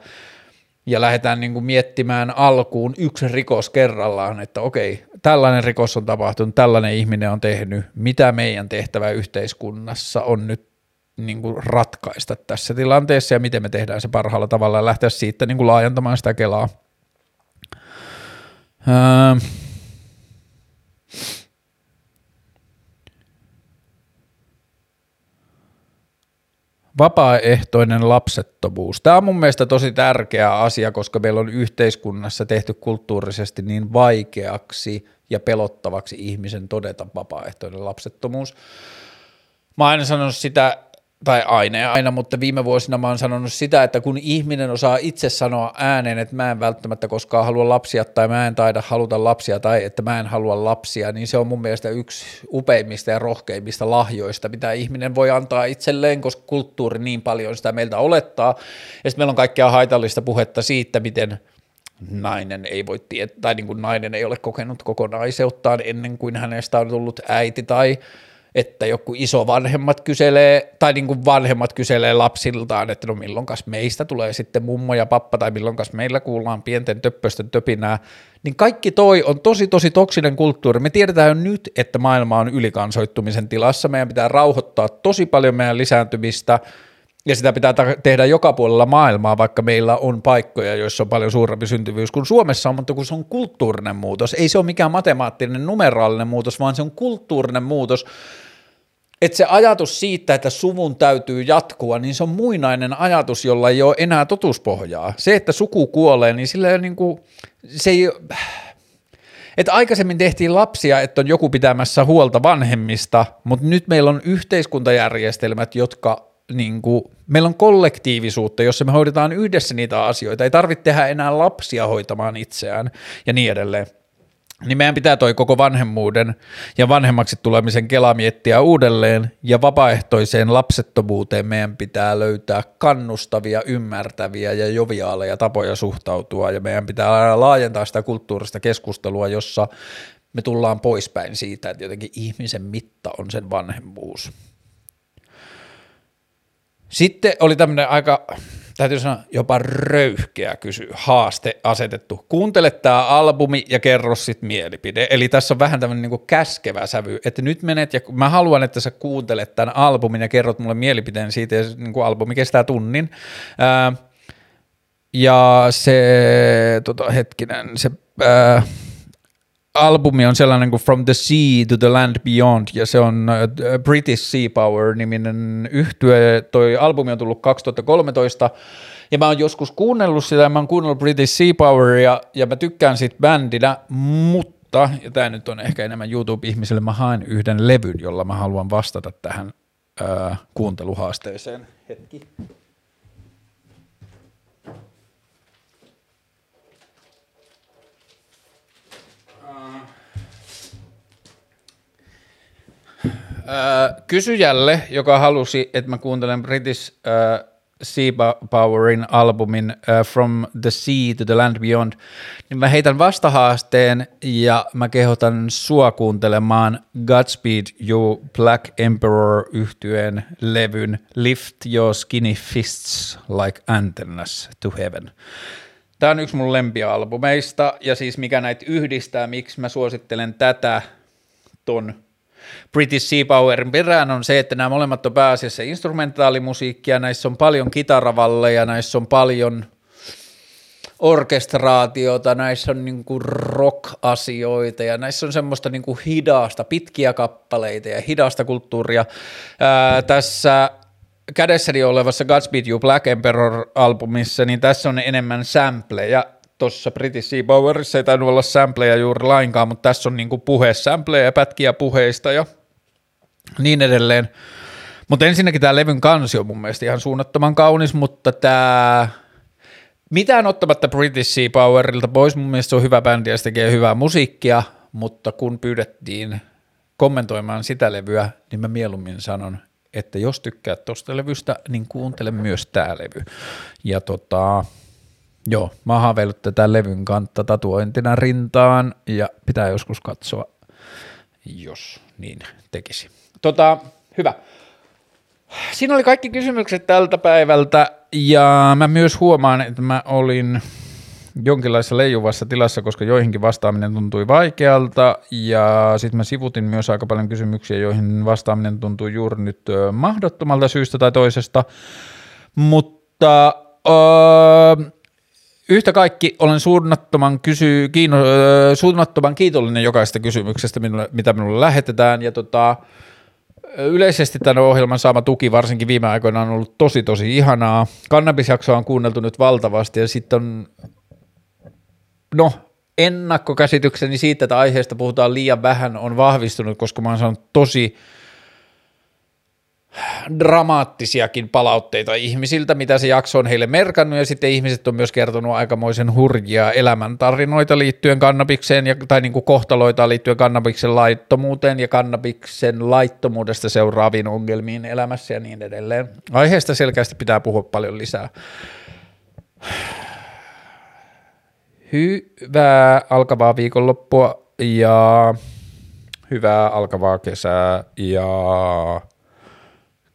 ja lähdetään niin kuin miettimään alkuun yksi rikos kerrallaan, että okei, tällainen rikos on tapahtunut, tällainen ihminen on tehnyt, mitä meidän tehtävä yhteiskunnassa on nyt niin kuin ratkaista tässä tilanteessa ja miten me tehdään se parhaalla tavalla ja lähteä siitä niin kuin laajentamaan sitä kelaa. Öö. Vapaaehtoinen lapsettomuus. Tämä on mun mielestä tosi tärkeä asia, koska meillä on yhteiskunnassa tehty kulttuurisesti niin vaikeaksi ja pelottavaksi ihmisen todeta vapaaehtoinen lapsettomuus. Mä oon aina sanonut sitä tai aina ja aina, mutta viime vuosina mä oon sanonut sitä, että kun ihminen osaa itse sanoa ääneen, että mä en välttämättä koskaan halua lapsia tai mä en taida haluta lapsia tai että mä en halua lapsia, niin se on mun mielestä yksi upeimmista ja rohkeimmista lahjoista, mitä ihminen voi antaa itselleen, koska kulttuuri niin paljon sitä meiltä olettaa. Ja sitten meillä on kaikkea haitallista puhetta siitä, miten nainen ei voi tietää, tai niin kuin nainen ei ole kokenut kokonaiseuttaan ennen kuin hänestä on tullut äiti tai että joku isovanhemmat kyselee, tai niin kuin vanhemmat kyselee lapsiltaan, että no milloinkas meistä tulee sitten mummo ja pappa, tai milloinkas meillä kuullaan pienten töppösten töpinää, niin kaikki toi on tosi tosi toksinen kulttuuri. Me tiedetään jo nyt, että maailma on ylikansoittumisen tilassa, meidän pitää rauhoittaa tosi paljon meidän lisääntymistä, ja sitä pitää tehdä joka puolella maailmaa, vaikka meillä on paikkoja, joissa on paljon suurempi syntyvyys kuin Suomessa mutta kun se on kulttuurinen muutos, ei se ole mikään matemaattinen numeraalinen muutos, vaan se on kulttuurinen muutos, että se ajatus siitä, että suvun täytyy jatkua, niin se on muinainen ajatus, jolla ei ole enää totuuspohjaa. Se, että suku kuolee, niin sillä ei niin kuin, se ei, että aikaisemmin tehtiin lapsia, että on joku pitämässä huolta vanhemmista, mutta nyt meillä on yhteiskuntajärjestelmät, jotka niin kuin, meillä on kollektiivisuutta, jossa me hoidetaan yhdessä niitä asioita, ei tarvitse tehdä enää lapsia hoitamaan itseään ja niin edelleen. Niin meidän pitää toi koko vanhemmuuden ja vanhemmaksi tulemisen kela miettiä uudelleen ja vapaaehtoiseen lapsettomuuteen meidän pitää löytää kannustavia, ymmärtäviä ja joviaaleja tapoja suhtautua. Ja meidän pitää laajentaa sitä kulttuurista keskustelua, jossa me tullaan poispäin siitä, että jotenkin ihmisen mitta on sen vanhemmuus. Sitten oli tämmöinen aika täytyy sanoa, jopa röyhkeä kysy, haaste asetettu. Kuuntele tämä albumi ja kerro sit mielipide. Eli tässä on vähän tämmöinen niinku käskevä sävy, että nyt menet ja mä haluan, että sä kuuntelet tämän albumin ja kerrot mulle mielipiteen siitä ja niinku albumi kestää tunnin. Ää, ja se, tota, hetkinen, se... Ää, albumi on sellainen kuin From the Sea to the Land Beyond, ja se on äh, British Sea Power-niminen yhtye. Toi albumi on tullut 2013, ja mä oon joskus kuunnellut sitä, ja mä oon kuunnellut British Sea Poweria, ja mä tykkään siitä bändinä, mutta, ja tämä nyt on ehkä enemmän YouTube-ihmisille, mä haen yhden levyn, jolla mä haluan vastata tähän äh, kuunteluhaasteeseen. Hetki. Kysyjälle, joka halusi, että mä kuuntelen British uh, Sea Powerin albumin uh, From the Sea to the Land Beyond, niin mä heitän vastahaasteen ja mä kehotan sua kuuntelemaan Godspeed You Black Emperor yhtyeen levyn Lift Your Skinny Fists Like Antennas to Heaven. Tämä on yksi mun lempialbumeista ja siis mikä näitä yhdistää, miksi mä suosittelen tätä ton British Sea Powerin perään on se, että nämä molemmat on pääasiassa instrumentaalimusiikkia, näissä on paljon kitaravalleja, näissä on paljon orkestraatiota, näissä on niinku rock-asioita ja näissä on semmoista niinku hidasta, pitkiä kappaleita ja hidasta kulttuuria. Ää, tässä kädessäni olevassa Godspeed You Black Emperor-albumissa, niin tässä on enemmän sampleja. Tuossa British Sea Powerissa ei tainnut olla sampleja juuri lainkaan, mutta tässä on niinku sampleja, pätkiä puheista ja niin edelleen. Mutta ensinnäkin tämä levyn kansi on mun mielestä ihan suunnattoman kaunis, mutta tämä mitään ottamatta British Sea Powerilta pois, mun mielestä se on hyvä bändi ja se tekee hyvää musiikkia, mutta kun pyydettiin kommentoimaan sitä levyä, niin mä mieluummin sanon, että jos tykkäät tosta levystä, niin kuuntele myös tää levy. Ja tota, joo, mä oon haaveillut tätä levyn kantta tatuointina rintaan ja pitää joskus katsoa, jos niin tekisi. Tota, hyvä. Siinä oli kaikki kysymykset tältä päivältä ja mä myös huomaan, että mä olin jonkinlaisessa leijuvassa tilassa, koska joihinkin vastaaminen tuntui vaikealta ja sitten mä sivutin myös aika paljon kysymyksiä, joihin vastaaminen tuntui juuri nyt mahdottomalta syystä tai toisesta, mutta öö, yhtä kaikki olen suunnattoman, kysy, kiinno, öö, suunnattoman kiitollinen jokaisesta kysymyksestä, mitä minulle lähetetään ja tota, yleisesti tämän ohjelman saama tuki varsinkin viime aikoina on ollut tosi tosi ihanaa. Kannabisjaksoa on kuunneltu nyt valtavasti ja sitten on, no ennakkokäsitykseni siitä, että aiheesta puhutaan liian vähän on vahvistunut, koska mä oon saanut tosi dramaattisiakin palautteita ihmisiltä, mitä se jakso on heille merkannut, ja sitten ihmiset on myös kertonut aikamoisen hurjia elämäntarinoita liittyen kannabikseen, ja, tai niin kuin kohtaloita liittyen kannabiksen laittomuuteen ja kannabiksen laittomuudesta seuraaviin ongelmiin elämässä ja niin edelleen. Aiheesta selkeästi pitää puhua paljon lisää. Hyvää alkavaa viikonloppua ja hyvää alkavaa kesää ja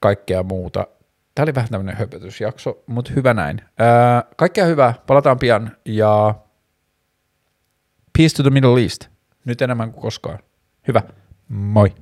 kaikkea muuta. Tämä oli vähän tämmöinen höpötysjakso, mutta hyvä näin. Ää, kaikkea hyvää, palataan pian ja peace to the Middle East. Nyt enemmän kuin koskaan. Hyvä, moi.